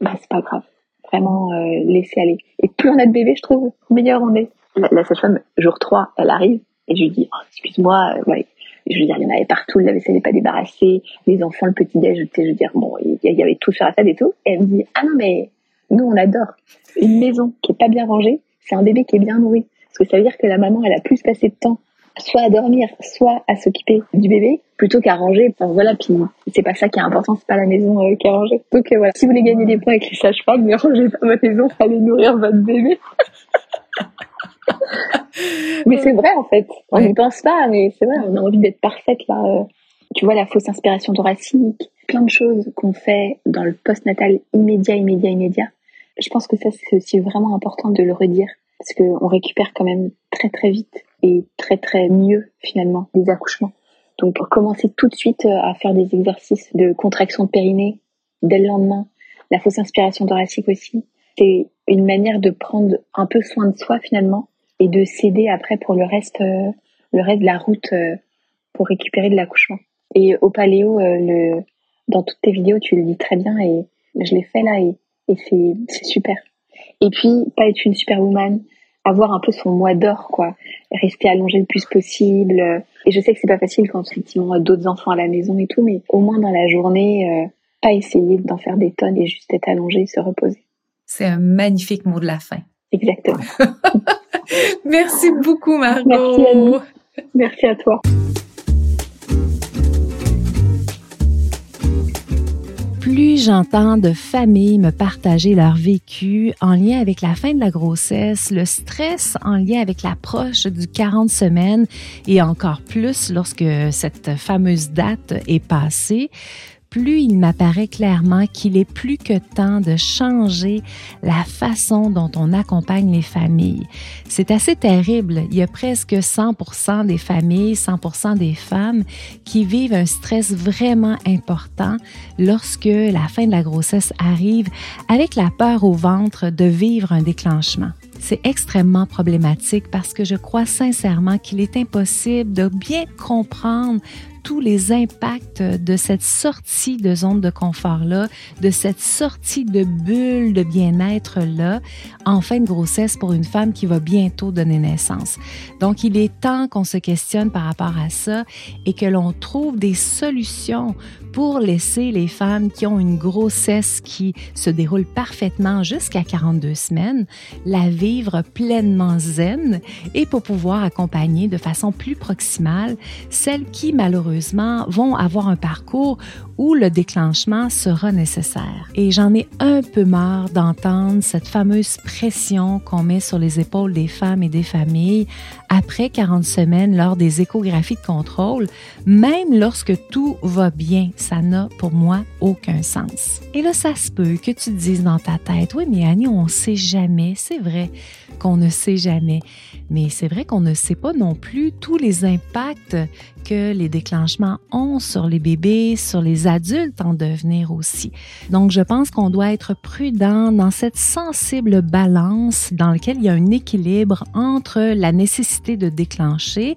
bah, c'est pas grave. Vraiment, euh, laisser aller. Et plus on a de bébés, je trouve, meilleur on est. La, la sage-femme, jour 3, elle arrive, et je lui dis, oh, excuse-moi, euh, ouais. Je veux dire, il y en avait partout, la vaisselle n'est pas débarrassée, les enfants, le petit-déj, je veux dire, bon, il y, avait tout sur la table et tout. Et elle me dit, ah non, mais nous, on adore. Une maison qui est pas bien rangée, c'est un bébé qui est bien nourri. Parce que ça veut dire que la maman, elle a plus passé de temps soit à dormir, soit à s'occuper du bébé, plutôt qu'à ranger. Enfin, voilà, puis c'est pas ça qui est important, c'est pas la maison euh, qui est rangée. Donc euh, voilà, si vous voulez gagner des points avec les sages-femmes, ne rangez pas votre maison, allez nourrir votre bébé. (laughs) mais c'est vrai en fait, on n'y pense pas, mais c'est vrai, on a envie d'être parfaite là. Euh. Tu vois, la fausse inspiration thoracique, plein de choses qu'on fait dans le post-natal immédiat, immédiat, immédiat. Je pense que ça, c'est aussi vraiment important de le redire, parce qu'on récupère quand même très très vite et très très mieux finalement des accouchements. Donc commencer tout de suite euh, à faire des exercices de contraction de périnée dès le lendemain, la fausse inspiration thoracique aussi, c'est une manière de prendre un peu soin de soi finalement et de s'aider après pour le reste euh, le reste de la route euh, pour récupérer de l'accouchement. Et au paléo, le, dans toutes tes vidéos, tu le dis très bien et je l'ai fait là et, et c'est super. Et puis, pas être une superwoman, avoir un peu son mois d'or, quoi. Rester allongé le plus possible. Et je sais que c'est pas facile quand effectivement d'autres enfants à la maison et tout, mais au moins dans la journée, euh, pas essayer d'en faire des tonnes et juste être allongé et se reposer. C'est un magnifique mot de la fin. Exactement. (laughs) Merci beaucoup, Margot. Merci, Annie. Merci à toi. Plus j'entends de familles me partager leur vécu en lien avec la fin de la grossesse, le stress en lien avec l'approche du 40 semaines et encore plus lorsque cette fameuse date est passée, plus il m'apparaît clairement qu'il est plus que temps de changer la façon dont on accompagne les familles. C'est assez terrible. Il y a presque 100% des familles, 100% des femmes qui vivent un stress vraiment important lorsque la fin de la grossesse arrive avec la peur au ventre de vivre un déclenchement. C'est extrêmement problématique parce que je crois sincèrement qu'il est impossible de bien comprendre tous les impacts de cette sortie de zone de confort-là, de cette sortie de bulle de bien-être-là en fin de grossesse pour une femme qui va bientôt donner naissance. Donc, il est temps qu'on se questionne par rapport à ça et que l'on trouve des solutions pour laisser les femmes qui ont une grossesse qui se déroule parfaitement jusqu'à 42 semaines la vivre pleinement zen et pour pouvoir accompagner de façon plus proximale celles qui malheureusement vont avoir un parcours où le déclenchement sera nécessaire. Et j'en ai un peu marre d'entendre cette fameuse pression qu'on met sur les épaules des femmes et des familles après 40 semaines lors des échographies de contrôle, même lorsque tout va bien. Ça n'a pour moi aucun sens. Et là, ça se peut que tu te dises dans ta tête, oui, mais Annie, on ne sait jamais. C'est vrai qu'on ne sait jamais. Mais c'est vrai qu'on ne sait pas non plus tous les impacts que les déclenchements ont sur les bébés, sur les adultes en devenir aussi. Donc, je pense qu'on doit être prudent dans cette sensible balance dans laquelle il y a un équilibre entre la nécessité de déclencher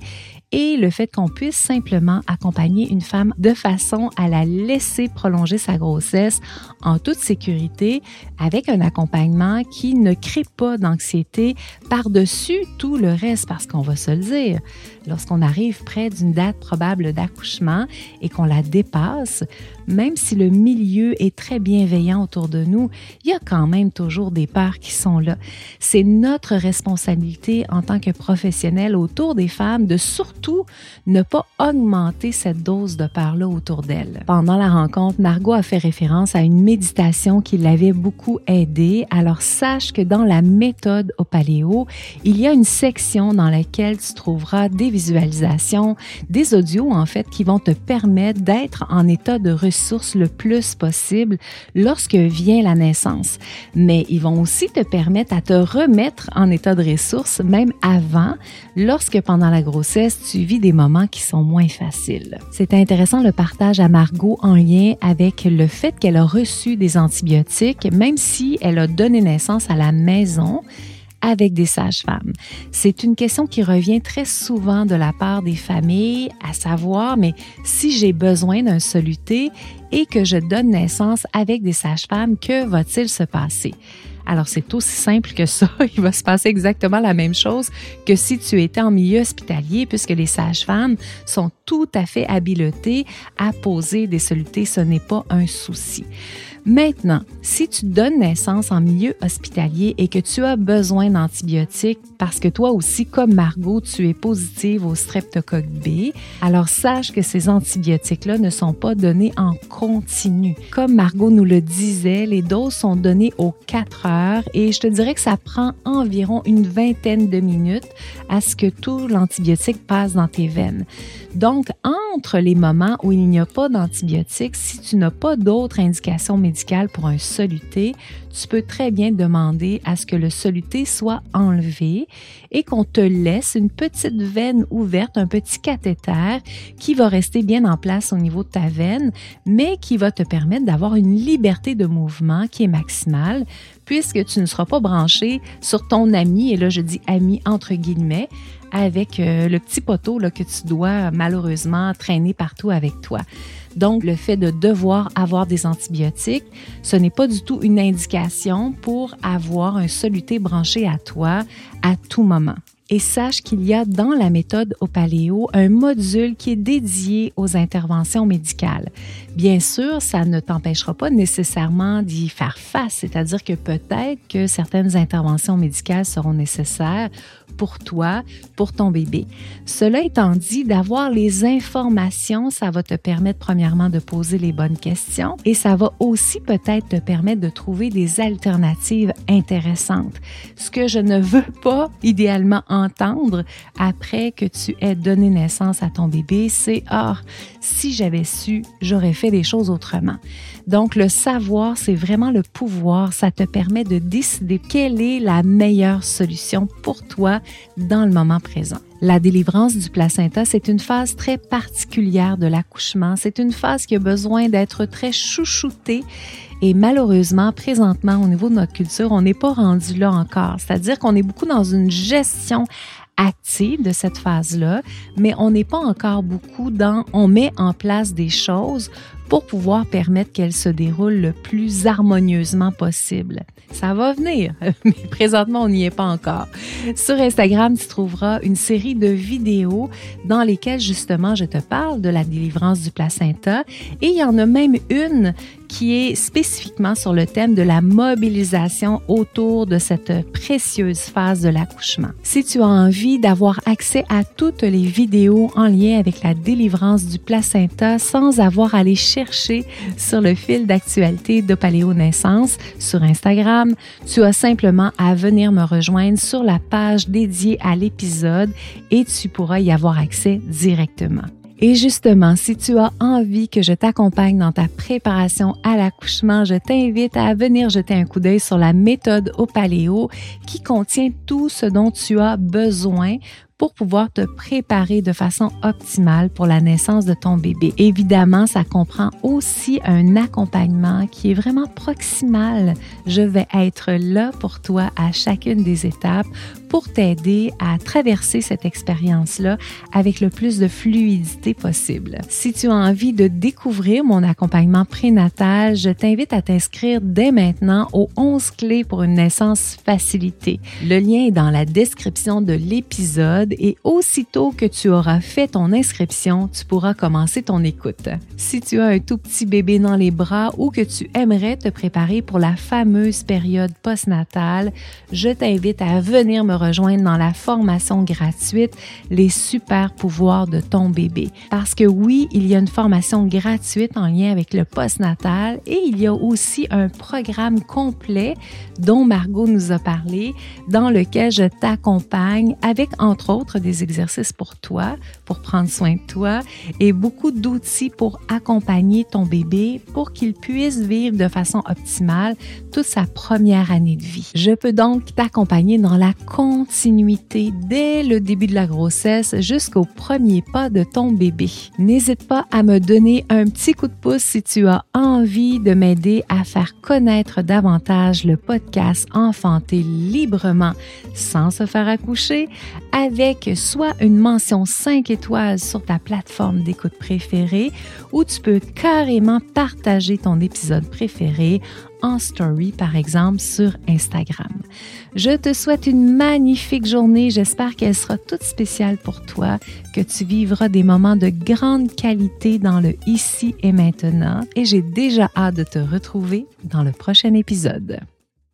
et le fait qu'on puisse simplement accompagner une femme de façon à la laisser prolonger sa grossesse en toute sécurité avec un accompagnement qui ne crée pas d'anxiété par-dessus tout le reste parce qu'on va se le dire, lorsqu'on arrive près d'une date probable d'accouchement et qu'on la dépasse, même si le milieu est très bienveillant autour de nous, il y a quand même toujours des peurs qui sont là. C'est notre responsabilité en tant que professionnels autour des femmes de surtout ne pas augmenter cette dose de peur-là autour d'elles. Pendant la rencontre, Margot a fait référence à une méditation qui l'avait beaucoup aidée. Alors sache que dans la méthode au paléo, il y a une section dans laquelle tu trouveras des visualisations, des audios en fait qui vont te permettre d'être en état de ressources le plus possible lorsque vient la naissance. Mais ils vont aussi te permettre à te remettre en état de ressources même avant, lorsque pendant la grossesse tu vis des moments qui sont moins faciles. C'est intéressant le partage à Margot en lien avec le fait qu'elle a reçu des antibiotiques, même si elle a donné naissance à la maison avec des sages-femmes? C'est une question qui revient très souvent de la part des familles, à savoir, mais si j'ai besoin d'un soluté et que je donne naissance avec des sages-femmes, que va-t-il se passer? Alors, c'est aussi simple que ça. (laughs) Il va se passer exactement la même chose que si tu étais en milieu hospitalier, puisque les sages-femmes sont tout à fait habilotées à poser des solutés. Ce n'est pas un souci. Maintenant, si tu donnes naissance en milieu hospitalier et que tu as besoin d'antibiotiques parce que toi aussi, comme Margot, tu es positive au streptocoque B, alors sache que ces antibiotiques-là ne sont pas donnés en continu. Comme Margot nous le disait, les doses sont données aux 4 heures et je te dirais que ça prend environ une vingtaine de minutes à ce que tout l'antibiotique passe dans tes veines. Donc, entre les moments où il n'y a pas d'antibiotiques, si tu n'as pas d'autres indications médicales pour un soluté, tu peux très bien demander à ce que le soluté soit enlevé et qu'on te laisse une petite veine ouverte, un petit cathéter qui va rester bien en place au niveau de ta veine, mais qui va te permettre d'avoir une liberté de mouvement qui est maximale puisque tu ne seras pas branché sur ton ami, et là je dis ami entre guillemets, avec euh, le petit poteau là, que tu dois malheureusement traîner partout avec toi. Donc, le fait de devoir avoir des antibiotiques, ce n'est pas du tout une indication pour avoir un soluté branché à toi à tout moment et sache qu'il y a dans la méthode au paléo un module qui est dédié aux interventions médicales. Bien sûr, ça ne t'empêchera pas nécessairement d'y faire face, c'est-à-dire que peut-être que certaines interventions médicales seront nécessaires pour toi, pour ton bébé. Cela étant dit, d'avoir les informations, ça va te permettre premièrement de poser les bonnes questions et ça va aussi peut-être te permettre de trouver des alternatives intéressantes. Ce que je ne veux pas idéalement entendre après que tu aies donné naissance à ton bébé, c'est ah, si j'avais su, j'aurais fait des choses autrement. Donc le savoir, c'est vraiment le pouvoir, ça te permet de décider quelle est la meilleure solution pour toi dans le moment présent. La délivrance du placenta, c'est une phase très particulière de l'accouchement. C'est une phase qui a besoin d'être très chouchoutée et malheureusement, présentement, au niveau de notre culture, on n'est pas rendu là encore. C'est-à-dire qu'on est beaucoup dans une gestion active de cette phase-là, mais on n'est pas encore beaucoup dans on met en place des choses pour pouvoir permettre qu'elle se déroule le plus harmonieusement possible. Ça va venir, (laughs) mais présentement, on n'y est pas encore. Sur Instagram, tu trouveras une série de vidéos dans lesquelles justement je te parle de la délivrance du placenta et il y en a même une qui est spécifiquement sur le thème de la mobilisation autour de cette précieuse phase de l'accouchement. Si tu as envie d'avoir accès à toutes les vidéos en lien avec la délivrance du placenta sans avoir à les chercher sur le fil d'actualité de Paléo Naissance sur Instagram, tu as simplement à venir me rejoindre sur la page dédiée à l'épisode et tu pourras y avoir accès directement. Et justement, si tu as envie que je t'accompagne dans ta préparation à l'accouchement, je t'invite à venir jeter un coup d'œil sur la méthode au paléo qui contient tout ce dont tu as besoin pour pouvoir te préparer de façon optimale pour la naissance de ton bébé. Évidemment, ça comprend aussi un accompagnement qui est vraiment proximal. Je vais être là pour toi à chacune des étapes pour t'aider à traverser cette expérience-là avec le plus de fluidité possible. Si tu as envie de découvrir mon accompagnement prénatal, je t'invite à t'inscrire dès maintenant aux 11 clés pour une naissance facilitée. Le lien est dans la description de l'épisode et aussitôt que tu auras fait ton inscription, tu pourras commencer ton écoute. Si tu as un tout petit bébé dans les bras ou que tu aimerais te préparer pour la fameuse période postnatale, je t'invite à venir me rejoindre dans la formation gratuite Les super pouvoirs de ton bébé. Parce que oui, il y a une formation gratuite en lien avec le postnatal et il y a aussi un programme complet dont Margot nous a parlé, dans lequel je t'accompagne avec entre autres des exercices pour toi, pour prendre soin de toi et beaucoup d'outils pour accompagner ton bébé pour qu'il puisse vivre de façon optimale toute sa première année de vie. Je peux donc t'accompagner dans la continuité dès le début de la grossesse jusqu'au premier pas de ton bébé. N'hésite pas à me donner un petit coup de pouce si tu as envie de m'aider à faire connaître davantage le podcast Enfanter librement sans se faire accoucher avec soit une mention 5 étoiles sur ta plateforme d'écoute préférée ou tu peux carrément partager ton épisode préféré en story, par exemple, sur Instagram. Je te souhaite une magnifique journée. J'espère qu'elle sera toute spéciale pour toi, que tu vivras des moments de grande qualité dans le ici et maintenant. Et j'ai déjà hâte de te retrouver dans le prochain épisode.